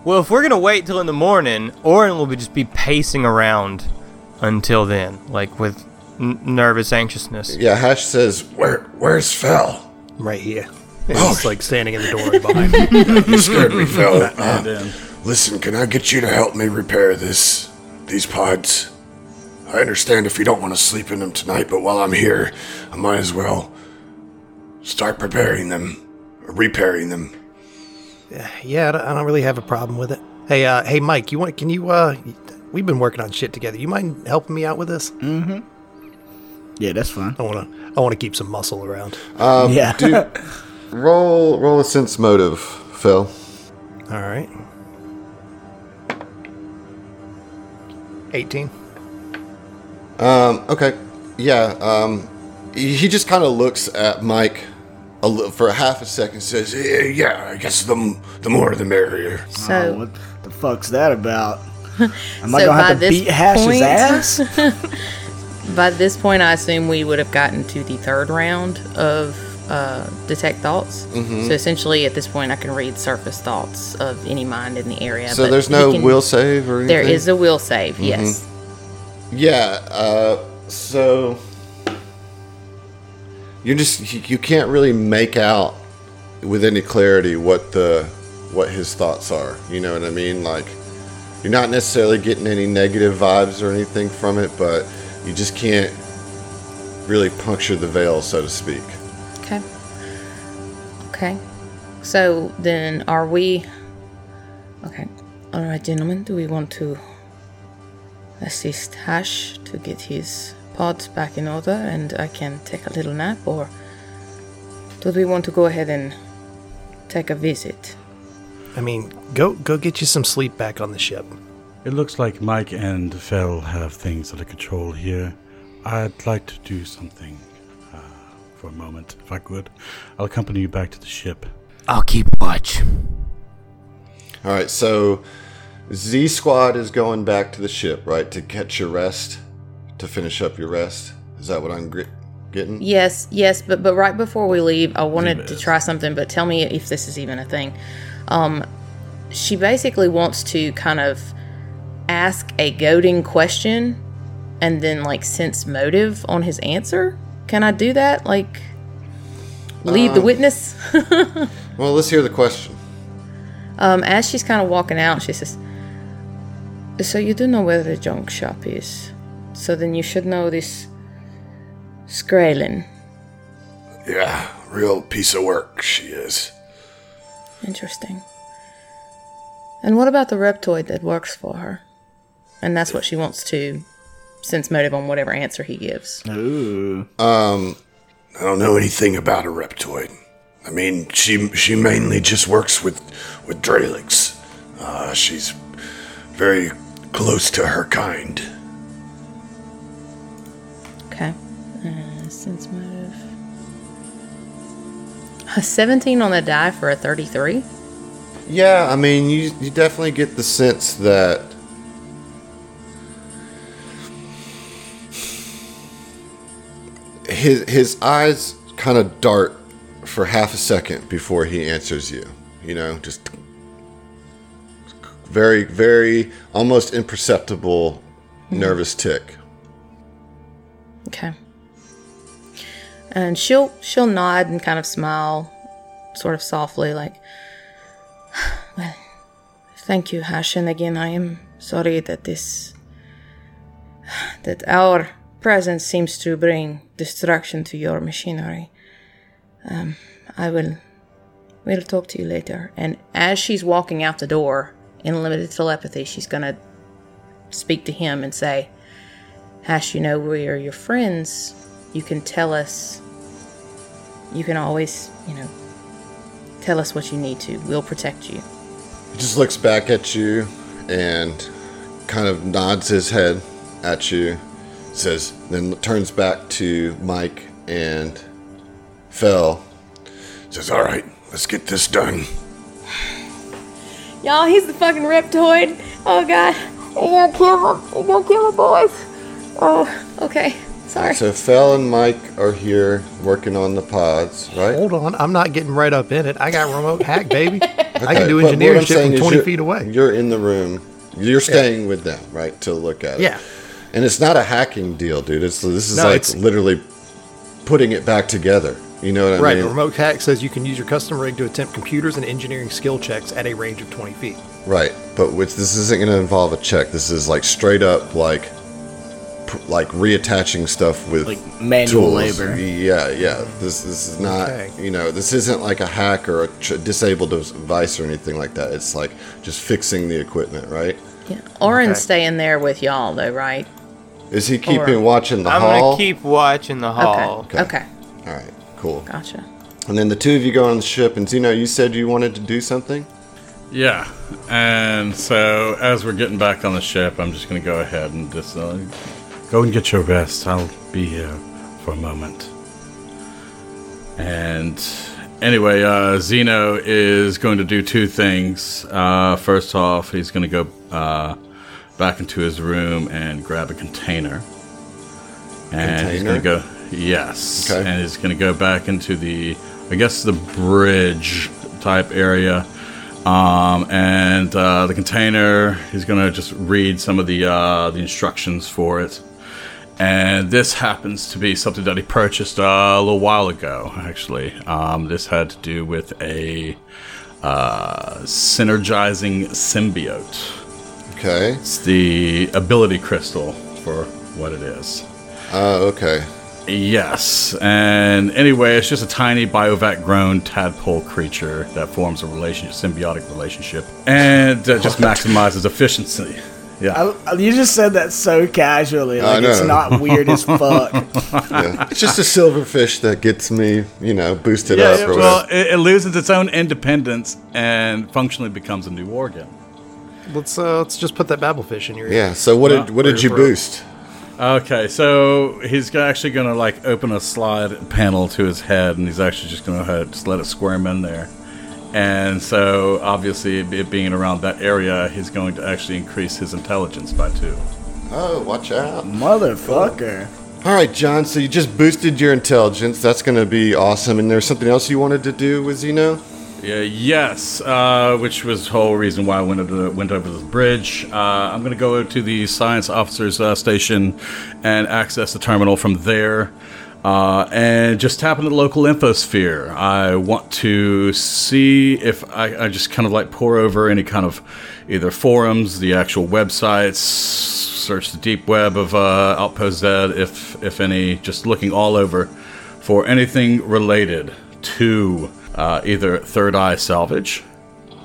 Well, if we're going to wait till in the morning, Oren will be just be pacing around until then, like with n- nervous anxiousness. Yeah. Hash says, Where? Where's Fell? Right here. And Oh, he's like standing in the doorway behind me. You scared me, Fell. Uh, listen, can I get you to help me repair this? These pods. I understand if you don't want to sleep in them tonight, but while I'm here, I might as well start preparing them, or repairing them. yeah, I don't, really have a problem with it. Hey, uh, hey, Mike, you want? Can you? uh We've been working on shit together. You mind helping me out with this? Mm-hmm. Yeah, that's fine. I want to. I want to keep some muscle around. um, Yeah. do, roll roll a sense motive, Phil. All right. 18. Um, okay. Yeah. Um, he he just kind of looks at Mike a li- for a half a second. Says, Yeah, yeah, I guess the, m- the more the merrier. So, Oh, what the fuck's that about? Am I gonna have to beat Hash's point- ass? by this point, I assume we would have gotten to the third round of uh, detect thoughts. Mm-hmm. So essentially, at this point, I can read surface thoughts of any mind in the area. so there's no can- will save or anything. There is a will save. Mm-hmm. Yes. Yeah. Uh, so you just you can't really make out with any clarity what the what his thoughts are. You know what I mean? Like you're not necessarily getting any negative vibes or anything from it, but you just can't really puncture the veil, so to speak. Okay. Okay. So then, are we? Okay. All right, gentlemen. Do we want to assist Hash to get his pods back in order, and I can take a little nap, or do we want to go ahead and take a visit? I mean, go go get you some sleep back on the ship. It looks like Mike and Fell have things under control here. I'd like to do something for a moment, if I could. I'll accompany you back to the ship. I'll keep watch. All right, so Z Squad is going back to the ship, right, to catch your rest, to finish up your rest. Is that what I'm gr- getting? Yes, yes, but but right before we leave, I wanted to try something, but tell me if this is even a thing. Um, she basically wants to kind of ask a goading question and then like sense motive on his answer. Can I do that? Like lead the witness? Well, let's hear the question. Um, as she's kind of walking out, she says, So you do know where the junk shop is. So then you should know this Skrelin. Yeah, real piece of work she is. Interesting. And what about the reptoid that works for her? And that's what she wants to sense motive on whatever answer he gives. Ooh. Um, I don't know anything about a reptoid. I mean, she she mainly just works with with Dralix. Uh, she's very close to her kind. Okay. Uh, sense motive. A 17 on the die for a 33? yeah, I mean, you you definitely get the sense that his his eyes kind of dart for half a second before he answers you. You know, just very very almost imperceptible mm-hmm. nervous tick. Okay. And she'll she'll nod and kind of smile, sort of softly, like, "Well, thank you, Hash. And again, I am sorry that this that our presence seems to bring destruction to your machinery. Um, I will we'll talk to you later." And as she's walking out the door in limited telepathy, she's gonna speak to him and say. Hash, you know, we are your friends. You can tell us. You can always, you know, tell us what you need to. We'll protect you. He just looks back at you and kind of nods his head at you, says, then turns back to Mike and Phil. Says, "All right, let's get this done." Y'all, he's the fucking reptoid. Oh god. You gonna kill him. You gonna kill my boys. Oh, okay. Sorry. So Phil and Mike are here working on the pods, right? Hold on, I'm not getting right up in it. I got remote hack, baby. I can do engineering shit from 20 feet away. You're in the room. You're staying with them, right, to look at it. Yeah. And it's not a hacking deal, dude. It's this is No, like literally putting it back together. You know what I Right, mean? Right. Remote hack says you can use your custom rig to attempt computers and engineering skill checks at a range of 20 feet. Right, but which this isn't going to involve a check. This is like straight up like pr- like reattaching stuff with Like manual tools. labor. Yeah, yeah. This this is not Okay. you know this isn't like a hack or a tr- disabled device or anything like that. It's like just fixing the equipment, right? Yeah. Oren's Okay. staying there with y'all, though, right? Is he keeping Or- watch in the I'm hall? gonna keep watch in the hall. Okay. Okay. All right, cool. Gotcha. And then the two of you go on the ship, and Zeno, you said you wanted to do something. Yeah, and so as we're getting back on the ship, I'm just gonna go ahead and just uh, go and get your rest. I'll be here for a moment. And anyway, uh, Zeno is going to do two things. Uh, first off, he's going to go uh, back into his room and grab a container. And he's going to go, yes. Okay. And he's going to go back into the, I guess, the bridge type area. Um, and uh, the container, he's going to just read some of the uh, the instructions for it. And this happens to be something that he purchased uh, a little while ago, actually. Um, this had to do with a uh, synergizing symbiote. Okay. It's the ability crystal for what it is. Uh, okay. Yes, and anyway, it's just a tiny biovac grown tadpole creature that forms a relationship, symbiotic relationship, and uh, just maximizes efficiency. Yeah. I, you just said that so casually, like it's not weird as fuck. yeah. It's just a silverfish that gets me, you know, boosted yeah, up. Yeah, well, it, it, loses its own independence and functionally becomes a new organ. Let's uh, let's just put that Babel fish in your ear. Yeah. So what did what did you boost? Okay, so he's actually going to like open a slide panel to his head, and he's actually just going to just let it squirm in there. And so, obviously, it being around that area, he's going to actually increase his intelligence by two. Oh, watch out, motherfucker! All right, John. So you just boosted your intelligence. That's going to be awesome. And there's something else you wanted to do with Zeno? Yeah, yes, uh, which was the whole reason why I went, to, went over the bridge. Uh, I'm going to go to the science officer's uh, station and access the terminal from there. Uh, and just tap into the local infosphere. I want to see if I, I, just kind of like pore over any kind of either forums, the actual websites, search the deep web of uh, Outpost Z, if if any, just looking all over for anything related to uh, either Third Eye Salvage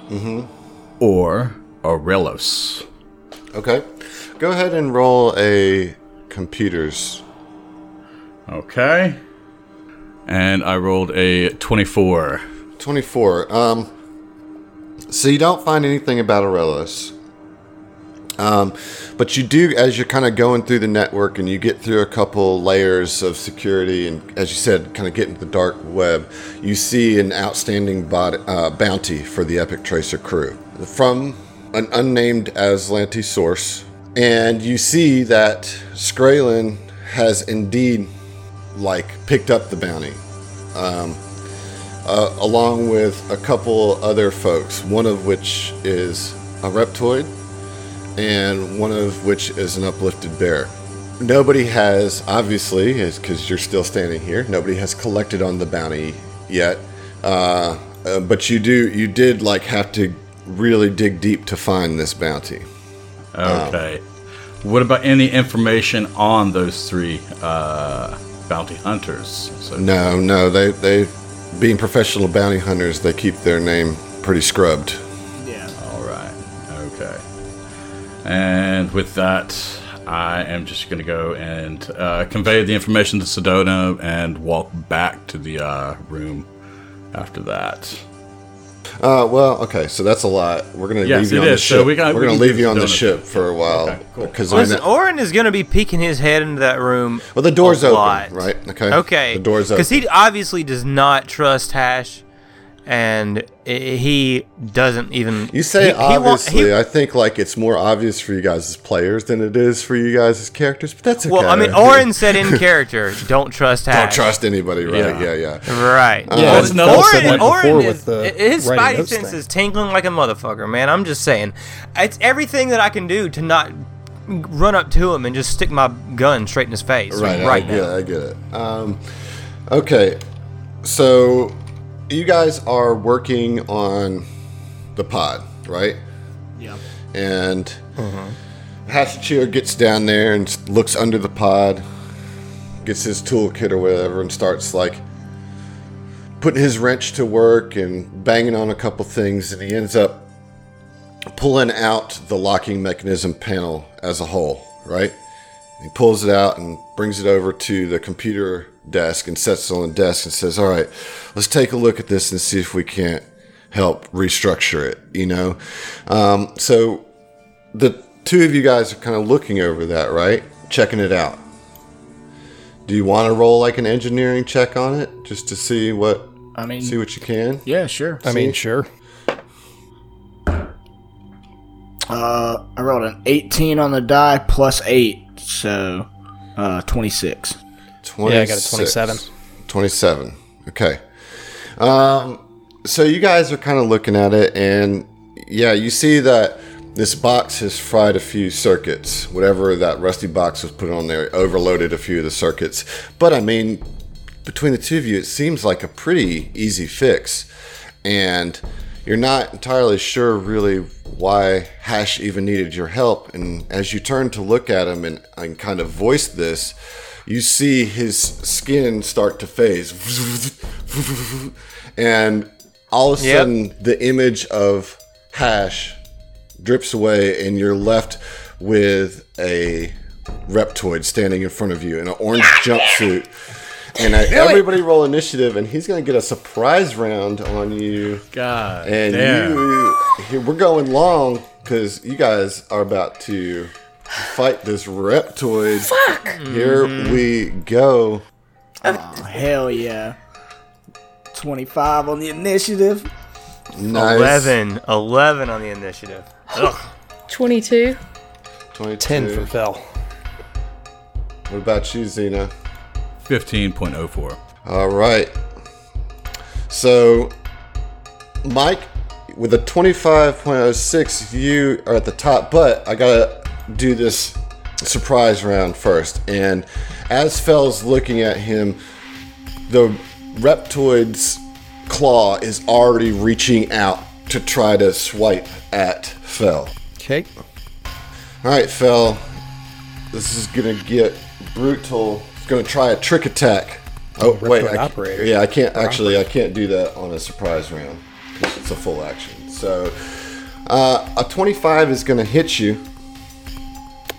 mm-hmm. or Aurelos. Okay. Go ahead and roll a computers. Okay. And I rolled a 24. 24. Um, so you don't find anything about Aurelos. Um, but you do, as you're kind of going through the network and you get through a couple layers of security, and as you said, kind of get into the dark web, you see an outstanding body, uh, bounty for the Epic Tracer crew from an unnamed Azlanti source. And you see that Skraylen has indeed, like, picked up the bounty. Um, uh, along with a couple other folks, one of which is a reptoid and one of which is an uplifted bear. Nobody has, obviously, because you're still standing here, nobody has collected on the bounty yet. Uh, uh, but you do, you did like have to really dig deep to find this bounty. Okay. Um, what about any information on those three uh, bounty hunters? So no, no, they they being professional bounty hunters, they keep their name pretty scrubbed. And with that, I am just going to go and uh, convey the information to Sedona and walk back to the uh, room after that. Uh, well, okay, so that's a lot. We're gonna yes, leave you on is. the ship. So we got, We're we gonna leave you on the ship for a while. Okay, cool. Because Listen, Orin is gonna be peeking his head into that room. Well, the door's open, lot. right? Okay. Okay. The door's open because he obviously does not trust Hash and he doesn't even. You say he, obviously. He he, I think like it's more obvious for you guys as players than it is for you guys as characters. But that's okay. Well, I mean, Orin said in character, "Don't trust Hash. Don't trust anybody." Right? Yeah, yeah. yeah. Right. Uh, yeah, well, Orin, Orin is his spidey sense is tingling like a motherfucker, man. I'm just saying, it's everything that I can do to not run up to him and just stick my gun straight in his face. Right. Right I now. Get it, I get it. Um, okay, so you guys are working on the pod, right? Yeah. And uh gets down there and looks under the pod, gets his toolkit or whatever, and starts like putting his wrench to work and banging on a couple things, and he ends up pulling out the locking mechanism panel as a whole, right? He pulls it out and brings it over to the computer desk and sets it on the desk and says, All right, let's take a look at this and see if we can't help restructure it, you know? Um, so the two of you guys are kind of looking over that, right? Checking it out. Do you want to roll like an engineering check on it just to see what I mean see what you can? Yeah, sure. I see? mean, sure. Uh, I rolled an 18 on the die plus 8, so uh 26. 26. Yeah, I got a 27. 27. Okay. Um, so you guys are kind of looking at it, and yeah, you see that this box has fried a few circuits. Whatever that rusty box was put on there overloaded a few of the circuits. But I mean, between the two of you, it seems like a pretty easy fix. And you're not entirely sure really why Hash even needed your help. And as you turn to look at him and, and kind of voice this, you see his skin start to phase, and all of a Yep. sudden the image of Hash drips away, and you're left with a reptoid standing in front of you in an orange jumpsuit. And uh, everybody roll initiative, and he's going to get a surprise round on you. God And damn. you, we're going long because you guys are about to fight this reptoid. Fuck! Here we go. Oh, hell yeah. 25 on the initiative. Nice. 11. 11 on the initiative. Ugh. 22. 22. 10 for Fel. What about you, Xena? 15.04. All right. So, Mike, with a 25.06, you are at the top, but I gotta do this surprise round first. And as Fell's looking at him, the reptoid's claw is already reaching out to try to swipe at Fell. Okay. All right, Fell. This is gonna get brutal. It's gonna try a trick attack. Oh wait, I, operator. yeah, I can't actually. I can't do that on a surprise round it's a full action. So uh, a twenty-five is gonna hit you,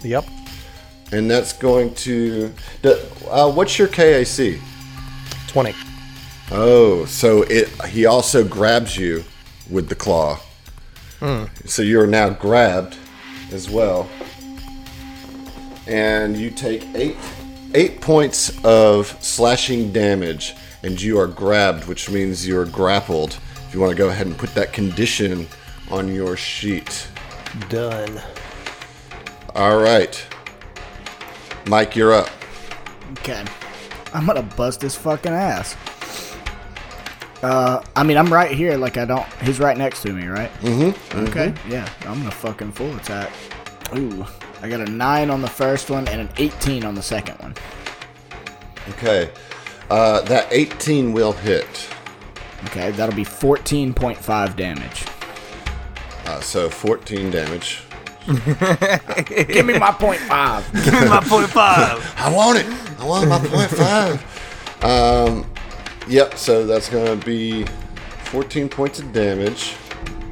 Yep. and that's going to. Uh, what's your KAC? 20. Oh, so it. He also grabs you with the claw. So you are now grabbed as well, and you take eight eight points of slashing damage, and you are grabbed, which means you are grappled. If you want to go ahead and put that condition on your sheet. Done. All right, Mike, you're up. Okay. I'm gonna bust his fucking ass. Uh, I mean, I'm right here. Like, I don't. He's right next to me, right? Mm-hmm. Okay. Yeah. I'm gonna fucking full attack. Ooh. I got a nine on the first one and an 18 on the second one. Okay, uh, that 18 will hit. Okay, that'll be 14.5 damage. Uh, so 14 damage. Give me my point five. Give me My point five. I want it. I want my point five. Um, yep. So that's gonna be 14 points of damage.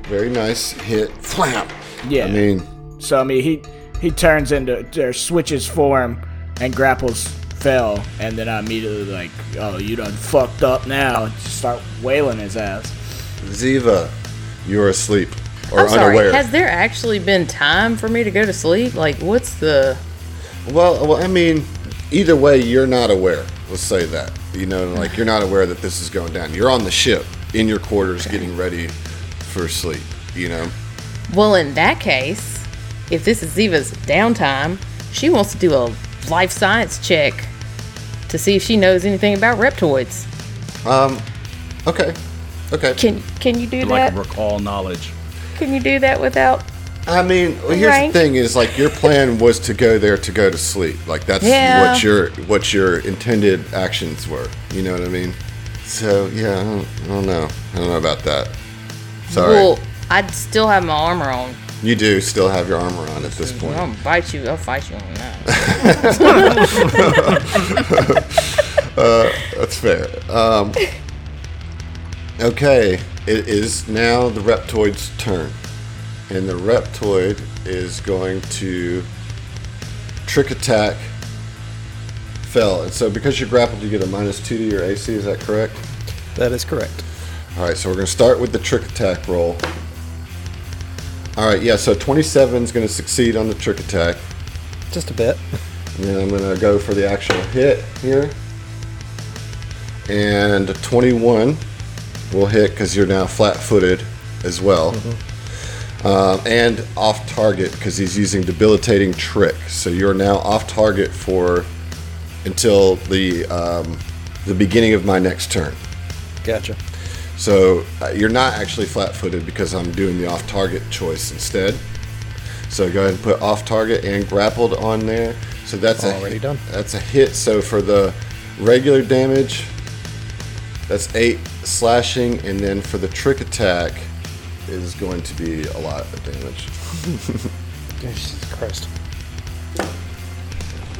Very nice hit. Flam. Yeah. I mean, So I mean, he he turns into or switches form and grapples Fell, and then I immediately like, oh, you done fucked up now. Just start wailing his ass. Ziva, you're asleep or I'm sorry. unaware. Has there actually been time for me to go to sleep? Like, what's the. well, well, I mean, either way, you're not aware. Let's say that. You know, like you're not aware that this is going down. You're on the ship in your quarters, getting ready for sleep. You know. Well, in that case, if this is Ziva's downtime, she wants to do a life science check to see if she knows anything about reptoids. Um. Okay. Okay. Can can you do Like that? recall knowledge. Can you do that without? I mean, well, here's Right. the thing: is like your plan was to go there to go to sleep. Like that's Yeah. what your what your intended actions were. You know what I mean? So yeah, I don't, I don't know. I don't know about that. Sorry, Well, I'd still have my armor on. you do still have your armor on at this point. I'll bite you. I'll fight you on that. That's fair. Um, okay, it is now the Reptoid's turn, and the Reptoid is going to trick attack. Fell, and so because you're grappled, you get a minus two to your AC. Is that correct? That is correct. All right, so we're going to start with the trick attack roll. All right, yeah, so 27 is going to succeed on the trick attack. Just a bit. And then I'm going to go for the actual hit here. And 21 will hit because you're now flat footed as well. Um, and off target because he's using debilitating trick. So you're now off target for until the um, the beginning of my next turn. Gotcha. So uh, you're not actually flat-footed because I'm doing the off-target choice instead. So go ahead and put off-target and grappled on there. So that's Already hit- done. That's a hit. So for the regular damage, that's eight slashing, and then for the trick attack is going to be a lot of damage. Jesus Christ.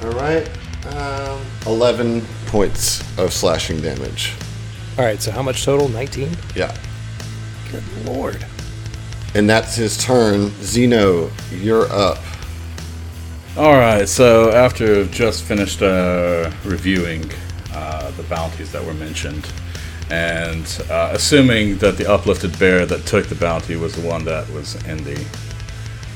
All right. Um, 11 points of slashing damage. All right, so how much total? 19? Yeah. Good lord. And that's his turn. Zeno, you're up. All right, so after just finished uh, reviewing uh, the bounties that were mentioned, and uh, assuming that the uplifted bear that took the bounty was the one that was in the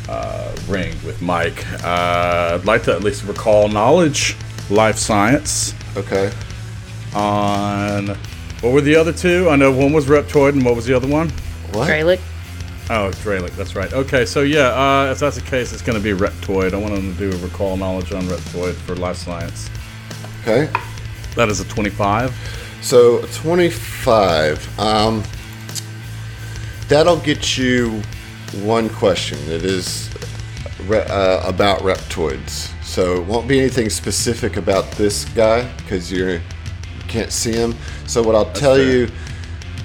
uh, ring with Mike, uh, I'd like to at least recall knowledge, life science, Okay. on what were the other two? I know one was Reptoid, and what was the other one? What? Dralic. Oh, Dralic, that's right. Okay, so yeah, uh, if that's the case, it's going to be Reptoid. I want him to do a recall knowledge on Reptoid for life science. Okay. That is a 25. So 25. Um, that'll get you one question. It is re- uh, about reptoids. So it won't be anything specific about this guy because you're can't see him. So what I'll tell fair. you,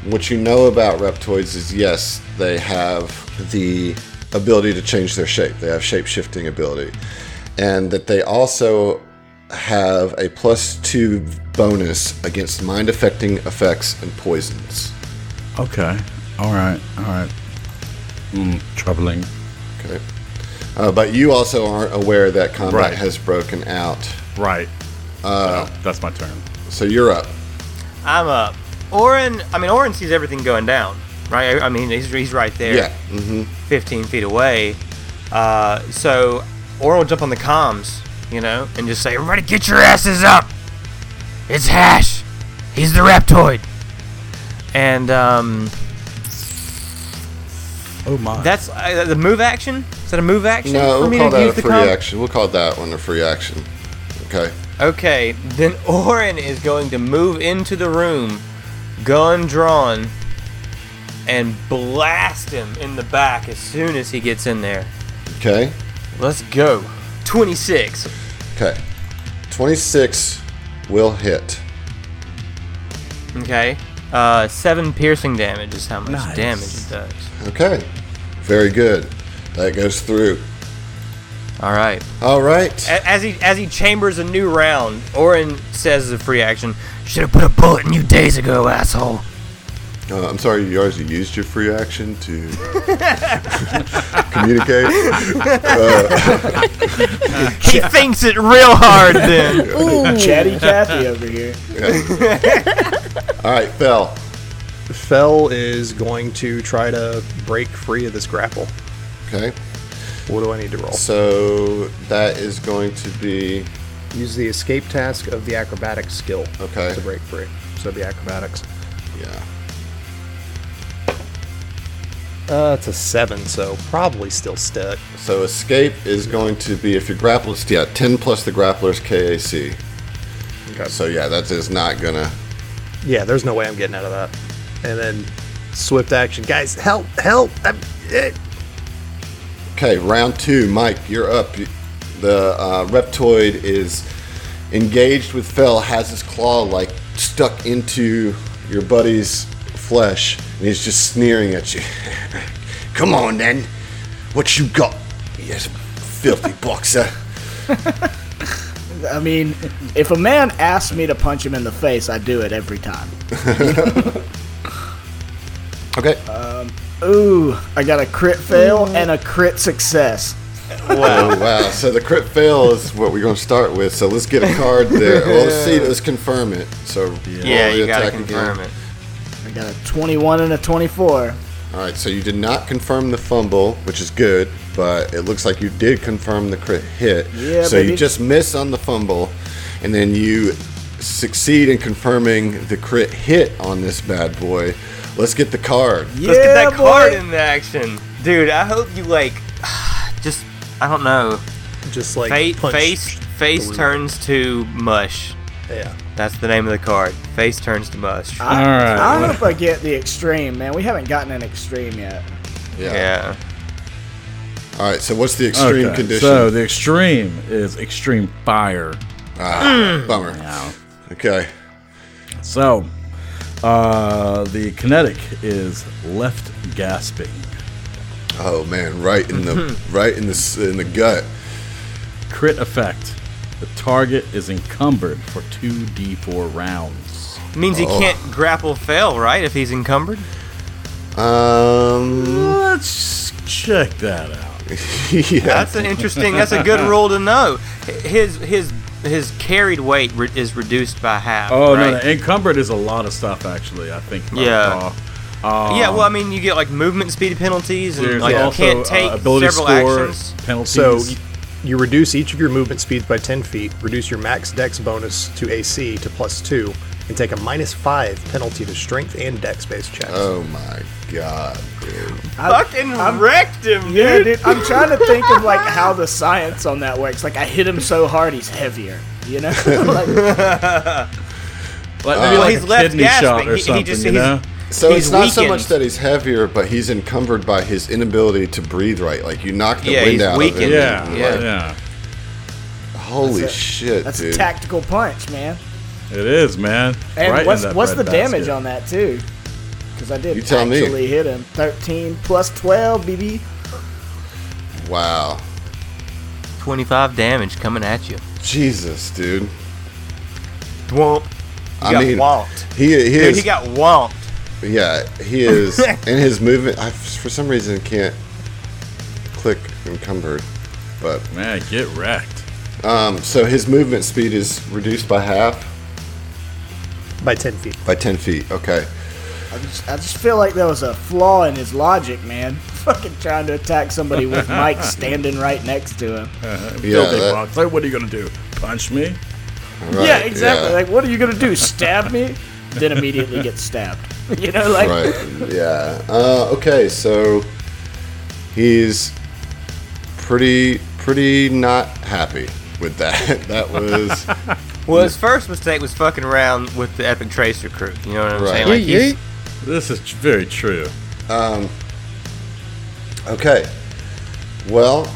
what you know about reptoids is yes, they have the ability to change their shape. They have shape shifting ability, and that they also have a plus two bonus against mind affecting effects and poisons. Okay. All right. All right. Mm, troubling. Okay. Uh, but you also aren't aware that combat Right. has broken out. Right. Uh, that's my turn. So you're up. I'm up. Orin, I mean, Orin sees everything going down, right? I mean, he's, he's right there. Yeah. Mm-hmm. 15 feet away. Uh, so Orin will jump on the comms, you know, and just say, "Everybody, get your asses up! It's Hash. He's the Reptoid." And um, Oh my. that's uh, the move action. Is that a move action No, for we'll me call to that a free comm? action. We'll call that one a free action. Okay. Okay, then Orin is going to move into the room, gun drawn, and blast him in the back as soon as he gets in there. Okay. Let's go. 26. Okay. 26 will hit. Okay. Uh, seven piercing damage is how much Nice. damage it does. Okay. Very good. That goes through. All right. All right. As he as he chambers a new round, Orin says as a free action, "Should have put a bullet in you days ago, asshole." Uh, I'm sorry, you already used your free action to communicate. He thinks it real hard then. Chatty Cathy over here. All right, Fell. Fell is going to try to break free of this grapple. Okay. What do I need to roll? So that is going to be Use the escape task of the acrobatics skill Okay. to break free. So it'd acrobatics. yeah. Uh, it's a seven, so probably still stuck. So escape is going to be if you grapple, is yeah ten plus the grappler's KAC. Okay. So yeah, that is not gonna. Yeah, there's no way I'm getting out of that. And then swift action, guys, help, help! I'm, eh. Okay, round two, Mike, you're up. The uh, reptoid is engaged with Fell, has his claw like stuck into your buddy's flesh, and he's just sneering at you. Come on, then, what you got? Yes, filthy boxer. I mean, if a man asks me to punch him in the face, I do it every time. Okay. Um, ooh, I got a crit fail mm. and a crit success. Oh wow! So the crit fail is what we're going to start with. So let's get a card there. Well, let's see. Let's confirm it. So roll Yeah, you gotta confirm again. it. I got a 21 and a 24. All right. So you did not confirm the fumble, which is good, but it looks like you did confirm the crit hit. Yeah, So you just miss on the fumble, and then you succeed in confirming the crit hit on this bad boy. Let's get the card. Yeah, Let's get that boy. card in the action, dude. I hope you like, just I don't know. just like Fa- punch face face turns to mush. Yeah. That's the name of the card. Face turns to mush. I, All right. I hope I get the extreme, man. We haven't gotten an extreme yet. Yeah. yeah. All right. So what's the extreme Okay, condition? So the extreme is extreme fire. ah, bummer. Okay. So, uh, the kinetic is left gasping. Oh man, right in the right in the in the gut. Crit effect. The target is encumbered for 2d4 rounds. Means he Oh. can't grapple fail, right? If he's encumbered. Um, Let's check that out. yeah. That's an interesting. That's a good rule to know. His his his carried weight re- is reduced by half. Oh right? no, no, encumbered is a lot of stuff actually. I think. Yeah. Um, yeah, well, I mean, you get like movement speed penalties, and there's like also you can't take uh, ability several score actions. penalties. So y- you reduce each of your movement speeds by 10 feet, reduce your max dex bonus to AC to plus 2, and take a minus 5 penalty to strength and dex based checks. Oh my god, dude. I, Fucking wrecked him, dude. Yeah, dude. I'm trying to think of like how the science on that works. Like I hit him so hard, he's heavier. You know, like, uh, like, maybe Well, like he's a left kidney gasping. shot or He- he something. just- you he's- know. So He's it's not so much that he's heavier, but he's encumbered by his inability to breathe right. Like you knock the Yeah, wind out weakened. of him. Yeah, and, Yeah. like, yeah. holy That's a- shit, that's dude. a tactical punch, man. It is, man. And Right what's what's the breadbasket. damage on that too? Because I did You tell me. actually hit him. 13 plus 12, BB. wow. Twenty-five damage coming at you. Jesus, dude. Womp. He I got mean, whomped. He he Dude, is he got whomped. Yeah he is in his movement. I for some reason can't click encumbered, but Man, get wrecked. um so his movement speed is reduced by half By 10 feet. by ten feet. Okay. I just, I just feel like there was a flaw in his logic, man. Fucking trying to attack somebody with Mike standing right next to him. Yeah, that- blocks. Like, what are you gonna do? Punch me? Right, yeah, exactly. yeah. Like, what are you gonna do? Stab me? then immediately get stabbed. You know, like right. Yeah. Uh, okay, so he's pretty pretty not happy with that. That was Well, his first mistake was fucking around with the Epic Tracer crew. You know what I'm Right. saying? Like he's, This is very true. Um, okay. Well,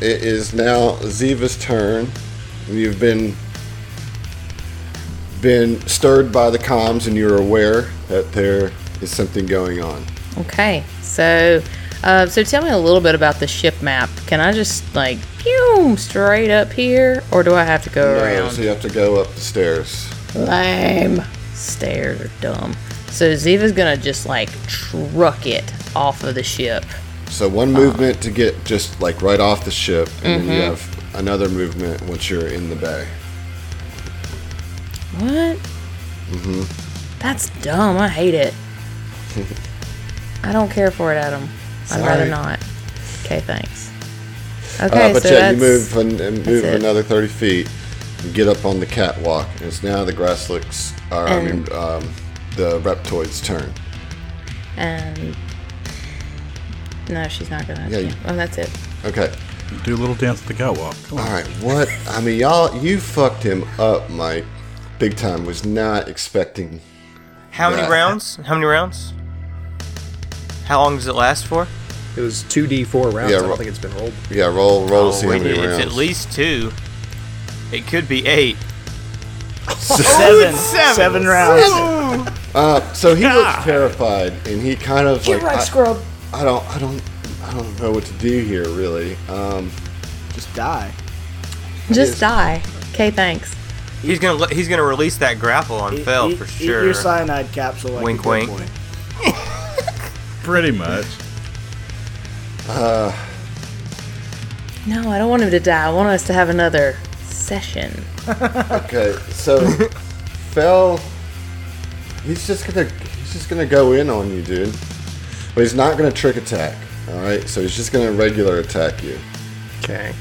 it is now Ziva's turn. You've been been stirred by the comms, and you're aware that there is something going on. Okay, so uh, so tell me a little bit about the ship map. Can I just like pew straight up here, or do I have to go No, around? so you have to go up the stairs. Lame. Stairs are dumb. So Ziva's gonna just like truck it off of the ship. So one movement to get just like right off the ship, and then you Mm-hmm. have another movement once you're in the bay. What? Mm-hmm. That's dumb. I hate it. I don't care for it, Adam. I'd rather not. Okay, thanks. Okay, uh, but so yeah, that's you move and, and move it. another thirty feet, and get up on the catwalk. And it's now the Grasslicks, or I mean, um, the Reptoid's turn. and no, she's not gonna. Yeah, Yeah, oh, that's it. Okay. Do a little dance at the catwalk. Come All on. right. What? I mean, y'all, you fucked him up, Mike. Big time. Was not expecting. how many Yeah. rounds? How many rounds? How long does it last for? It was 2d4 rounds. Yeah, I don't think it's been rolled. Yeah. Roll. Roll to see how wait, many it's rounds. at least two. It could be eight. seven, seven rounds. Uh, so he looks terrified, and he kind of like. I, scrub. I don't. I don't. I don't know what to do here, really. Um, Just die. Just die. Okay, thanks. He's gonna let- he's gonna release that grapple on Eat- Fell eat- for eat sure. your cyanide capsule. Like Wink, a wink. boy. Pretty much. Uh. No, I don't want him to die. I want us to have another session. Okay, so Fell, he's just gonna he's just gonna go in on you, dude. But he's not gonna trick attack. All right, so he's just gonna regular attack you. Okay.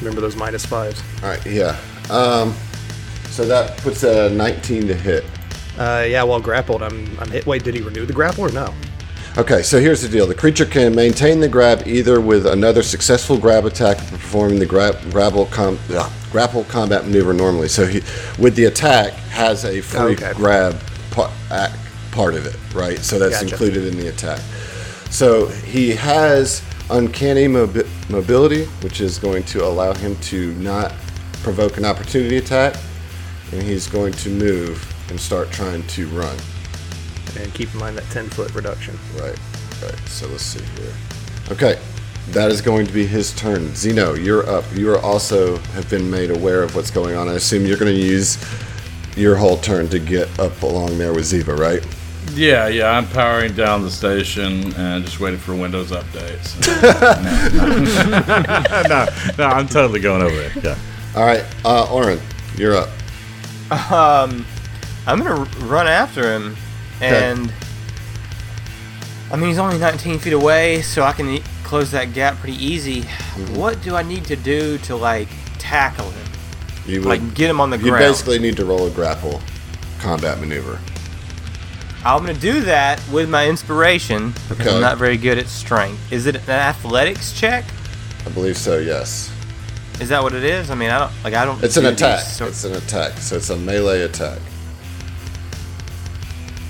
Remember those minus fives. All right, yeah. Um, so that puts a 19 to hit. Uh, yeah, while grappled, I'm I'm hit. Wait, did he renew the grapple or no? Okay, so here's the deal: the creature can maintain the grab either with another successful grab attack, performing the grab, grapple, com, ugh, grapple combat maneuver normally. So he, with the attack, has a free Okay. grab part, act, part of it, right? So that's Gotcha. included in the attack. So he has uncanny mobi- mobility, which is going to allow him to not provoke an opportunity attack, and he's going to move and start trying to run. And keep in mind that 10 foot reduction. Right, right. So let's see here. Okay, That is going to be his turn. Zeno, you're up. You are also have been made aware of what's going on. I assume you're going to use your whole turn to get up along there with Ziva, right? Yeah, yeah, I'm powering down the station and just waiting for Windows updates. no, no, no, I'm totally going over there. Yeah. All right, uh, Oren, you're up. Um, I'm gonna run after him, and I mean he's only 19 feet away, so I can e- close that gap pretty easy. What do I need to do to like tackle him? You Like get him on the you ground. You basically need to roll a grapple combat maneuver. I'm gonna do that with my inspiration because Okay. I'm not very good at strength. Is it an athletics check? I believe so. Yes, Is that what it is? I mean, I don't like. I don't. it's an attack. sort- It's an attack. So it's a melee attack.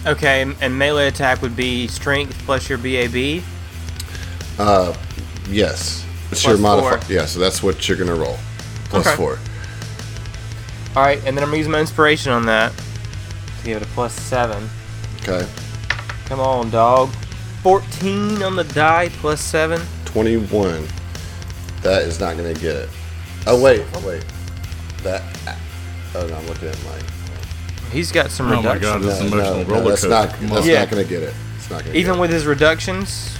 okay, and- and melee attack would be strength plus your BAB. Uh, yes. It's Plus your modifier. Yeah, so that's what you're gonna roll. Plus Okay. four. All right, and then I'm gonna use my inspiration on that to give it a plus seven. Okay. Come on, dog. 14 on the die plus seven. Twenty-one. That is not gonna get it. Oh wait, Oh, wait. That. Oh no, I'm looking at mine. He's got some reductions. Oh my god, this No, emotional no, no, that's coaster. not. That's. Yeah. not gonna get it. It's not gonna. Even get with his reductions.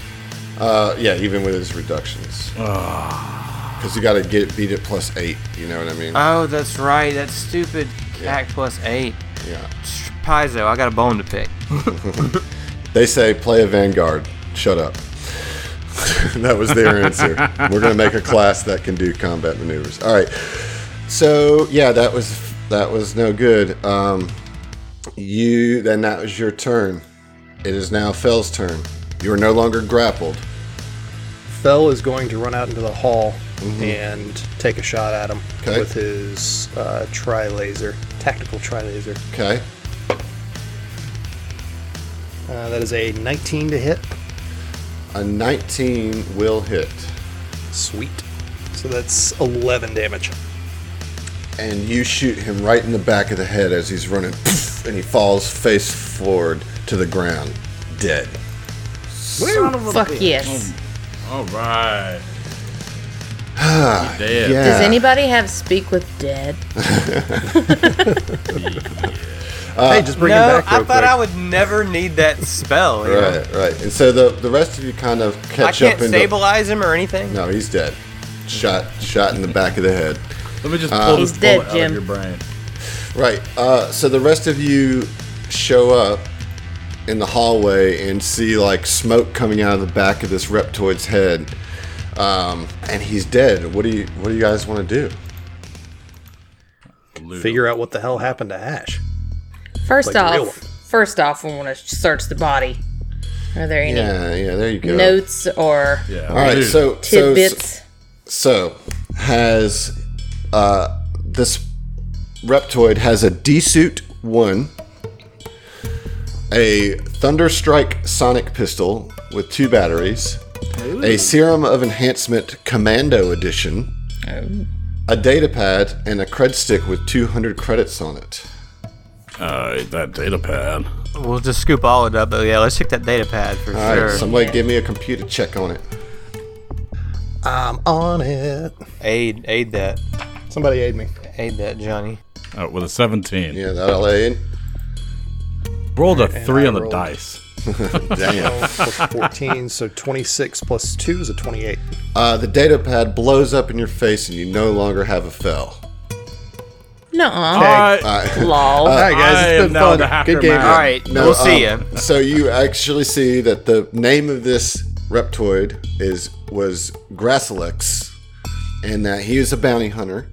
Uh, yeah, even with his reductions. Because you got to get beat it plus eight. You know what I mean? Oh, that's right. That stupid Yeah. KAC plus eight. yeah. Sh- Paizo, I got a bone to pick. They say play a vanguard. Shut up. that was their answer. We're gonna make a class that can do combat maneuvers. All right. So yeah, that was that was no good. Um, you then that was your turn. It is now Fell's turn. You are no longer grappled. Fell is going to run out into the hall and take a shot at him Okay. with his uh, tri laser, tactical tri laser. Okay. Uh, that is a 19 to hit. A 19 will hit, Sweet. So that's 11 damage. and you shoot him right in the back of the head as he's running, and he falls face forward to the ground, dead. Son of a Fuck bitch. yes. All right. Dead. Yeah. Does anybody have speak with dead? hey, just bring no, him back I thought quick. I would never need that spell. you know? Right, right. And so the the rest of you kind of catch up. I catch can't up into. stabilize him or anything. No, he's dead. Shot, shot in the back of the head. Let me just pull He's this dead, bullet out Jim. of your brain. Right. Uh, so the rest of you show up in the hallway and see like smoke coming out of the back of this reptoid's head, um, and he's dead. What do you What do you guys want to do? Figure out what the hell happened to Ash. First Like off, first off, we want to search the body. Are there any Yeah, yeah. There you go. notes or Yeah. All right. So so tidbits? So, has uh, this reptoid has a D suit one, a Thunderstrike sonic pistol with two batteries, a Serum of Enhancement Commando Edition, a data pad, and a cred stick with 200 credits on it. Uh, that data pad. We'll just scoop all it up. But yeah, let's check that data pad for All sure. right, somebody give me a computer check on it. I'm on it. aid, aid that, Somebody aid me. aid that, Johnny. Oh, with a 17. Yeah, that'll aid. Rolled a 3 I on the rolled- dice. Damn. plus 14, so 26 plus 2 is a 28. Uh, the data pad blows up in your face, and you no longer have a fell. Nuh-uh. Alright. Uh, Lol. All right, guys, I it's am been now fun. the hacker Good game. All right, No, we'll see um, ya. So you actually see that the name of this reptoid is was Grassilex, and that he is a bounty hunter,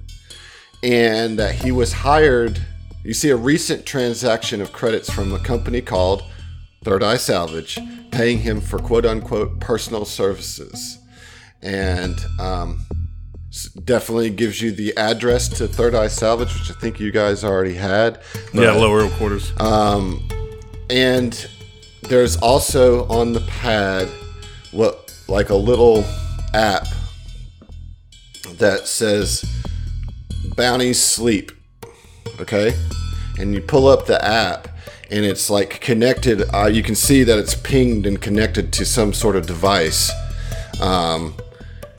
and that he was hired. You see a recent transaction of credits from a company called Third Eye Salvage, paying him for quote unquote personal services, and um, s- definitely gives you the address to Third Eye Salvage, which I think you guys already had. Yeah, lower quarters. Um, and there's also on the pad what like a little app that says bounties sleep okay and you pull up the app and it's like connected uh, you can see that it's pinged and connected to some sort of device um,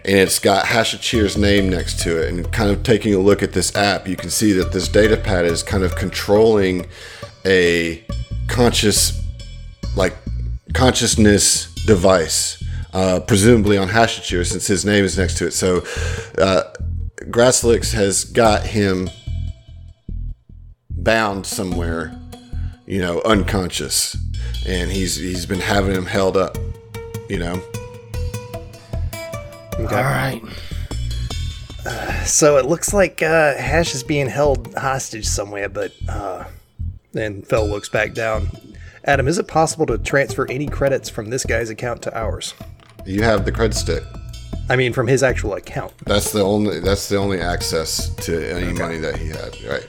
and it's got Hashachir's name next to it. And kind of taking a look at this app, you can see that this data pad is kind of controlling a conscious, like consciousness device, uh, presumably on Hashachir since his name is next to it. So, uh, Grasslix has got him bound somewhere, you know, unconscious, and he's he's been having him held up, you know. All right. So it looks like uh, Hash is being held hostage somewhere, but uh, then Fell looks back down. Adam, is it possible to transfer any credits from this guy's account to ours? You have the cred stick. I mean, from his actual account. That's the only that's the only access to any money that he had. Right.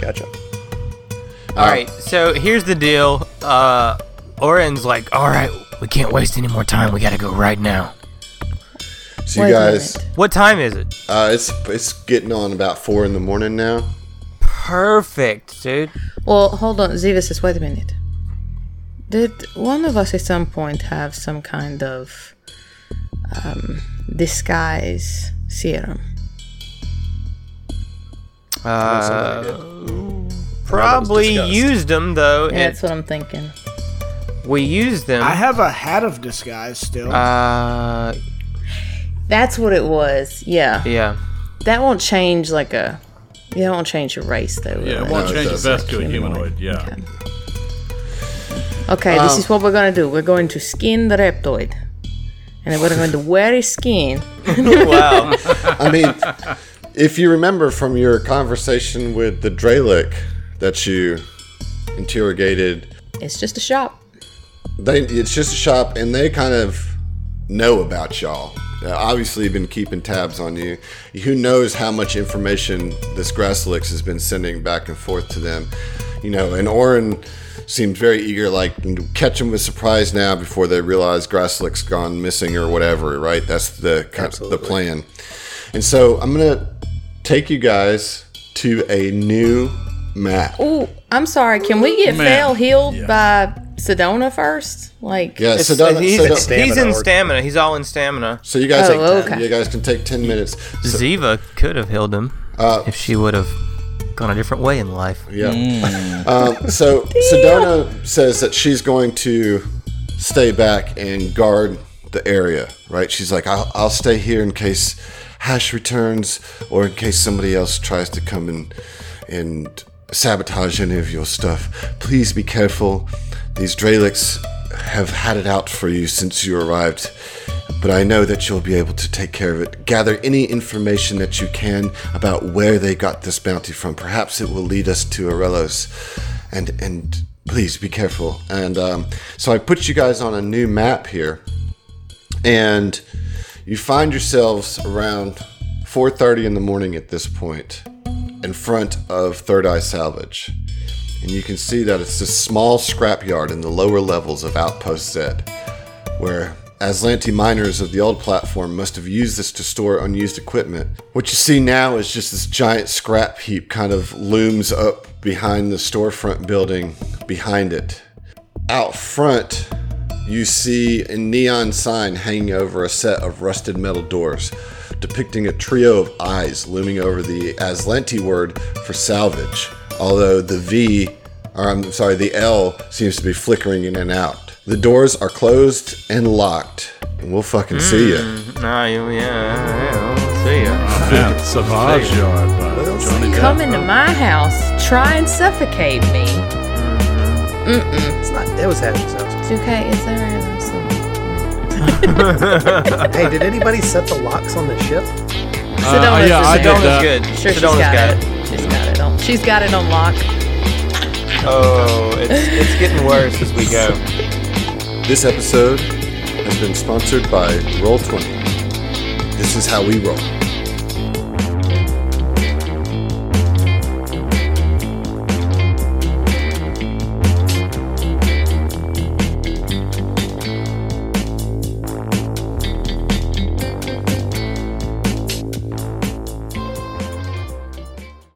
Gotcha. All right. So here's the deal. Uh, Oren's like, all right, we can't waste any more time. We gotta go right now. So Wait you a guys, minute. What time is it? uh, it's it's getting on about four in the morning now. Perfect, dude. Well, hold on, Zivas says, wait a minute. Did one of us at some point have some kind of um, disguise serum? Uh, probably discussed. used them though. Yeah, and that's what I'm thinking. we used them. I have a hat of disguise still. uh, That's what it was. Yeah. yeah. That won't change like a. Yeah, it won't change your race though. Yeah, it it? won't No, it change the doesn't. vest to a humanoid. Yeah. Okay. Okay, this um, is what we're gonna do. We're going to skin the reptoid. And then we're going to wear his skin. Wow. I mean, if you remember from your conversation with the Dralic that you interrogated, It's just a shop. they it's just a shop, and they kind of know about y'all. Uh, obviously, been keeping tabs on you. Who knows how much information this Grasslix has been sending back and forth to them? You know, and Oren seems very eager, like to catch them with surprise now before they realize Grasslix gone missing or whatever. Right? That's the kind of the plan. And so I'm gonna take you guys to a new map. Oh, I'm sorry. Can we get Man, Fail healed yeah. by Sedona first? Like, Yeah, Sedona. so don't, he's, so, he's in stamina. He's all in stamina. so you guys, Oh, take, okay. you guys can take ten minutes. So, Ziva could have healed him Uh, if she would have gone a different way in life. Yeah. Um, so Sedona says that she's going to stay back and guard the area, right? She's like, I'll, I'll stay here in case Hash returns or in case somebody else tries to come and and sabotage any of your stuff. Please be careful. These Dralics have had it out for you since you arrived. But I know that you'll be able to take care of it. Gather any information that you can about where they got this bounty from. Perhaps it will lead us to Arelos. And and please be careful. And um, so I put you guys on a new map here, and you find yourselves around 4:30 in the morning at this point, in front of Third Eye Salvage. And you can see that it's this small scrapyard in the lower levels of Outpost Z, where Azlanti miners of the old platform must have used this to store unused equipment. What you see now is just this giant scrap heap kind of looms up behind the storefront building behind it. Out front, you see a neon sign hanging over a set of rusted metal doors, depicting a trio of eyes looming over the Azlanti word for salvage, although the V, or I'm sorry, the L seems to be flickering in and out. The doors are closed and locked, and we'll fucking see you. Hmm, nah, you, yeah, yeah, we'll see ya. Man, Savage Yard by Johnny Depp. come into my house, try and suffocate me. Mm-hmm. It's not. It was Hash's house. It's okay. It's alright. Hey, did anybody set the locks on the ship? Uh, yeah, I did Sedona's that. good. Sure, she's Sedona's got, got it. She's got it on. She's got it on lock. Oh, it's, it's getting worse as we go. This episode has been sponsored by Roll20. This is how we roll.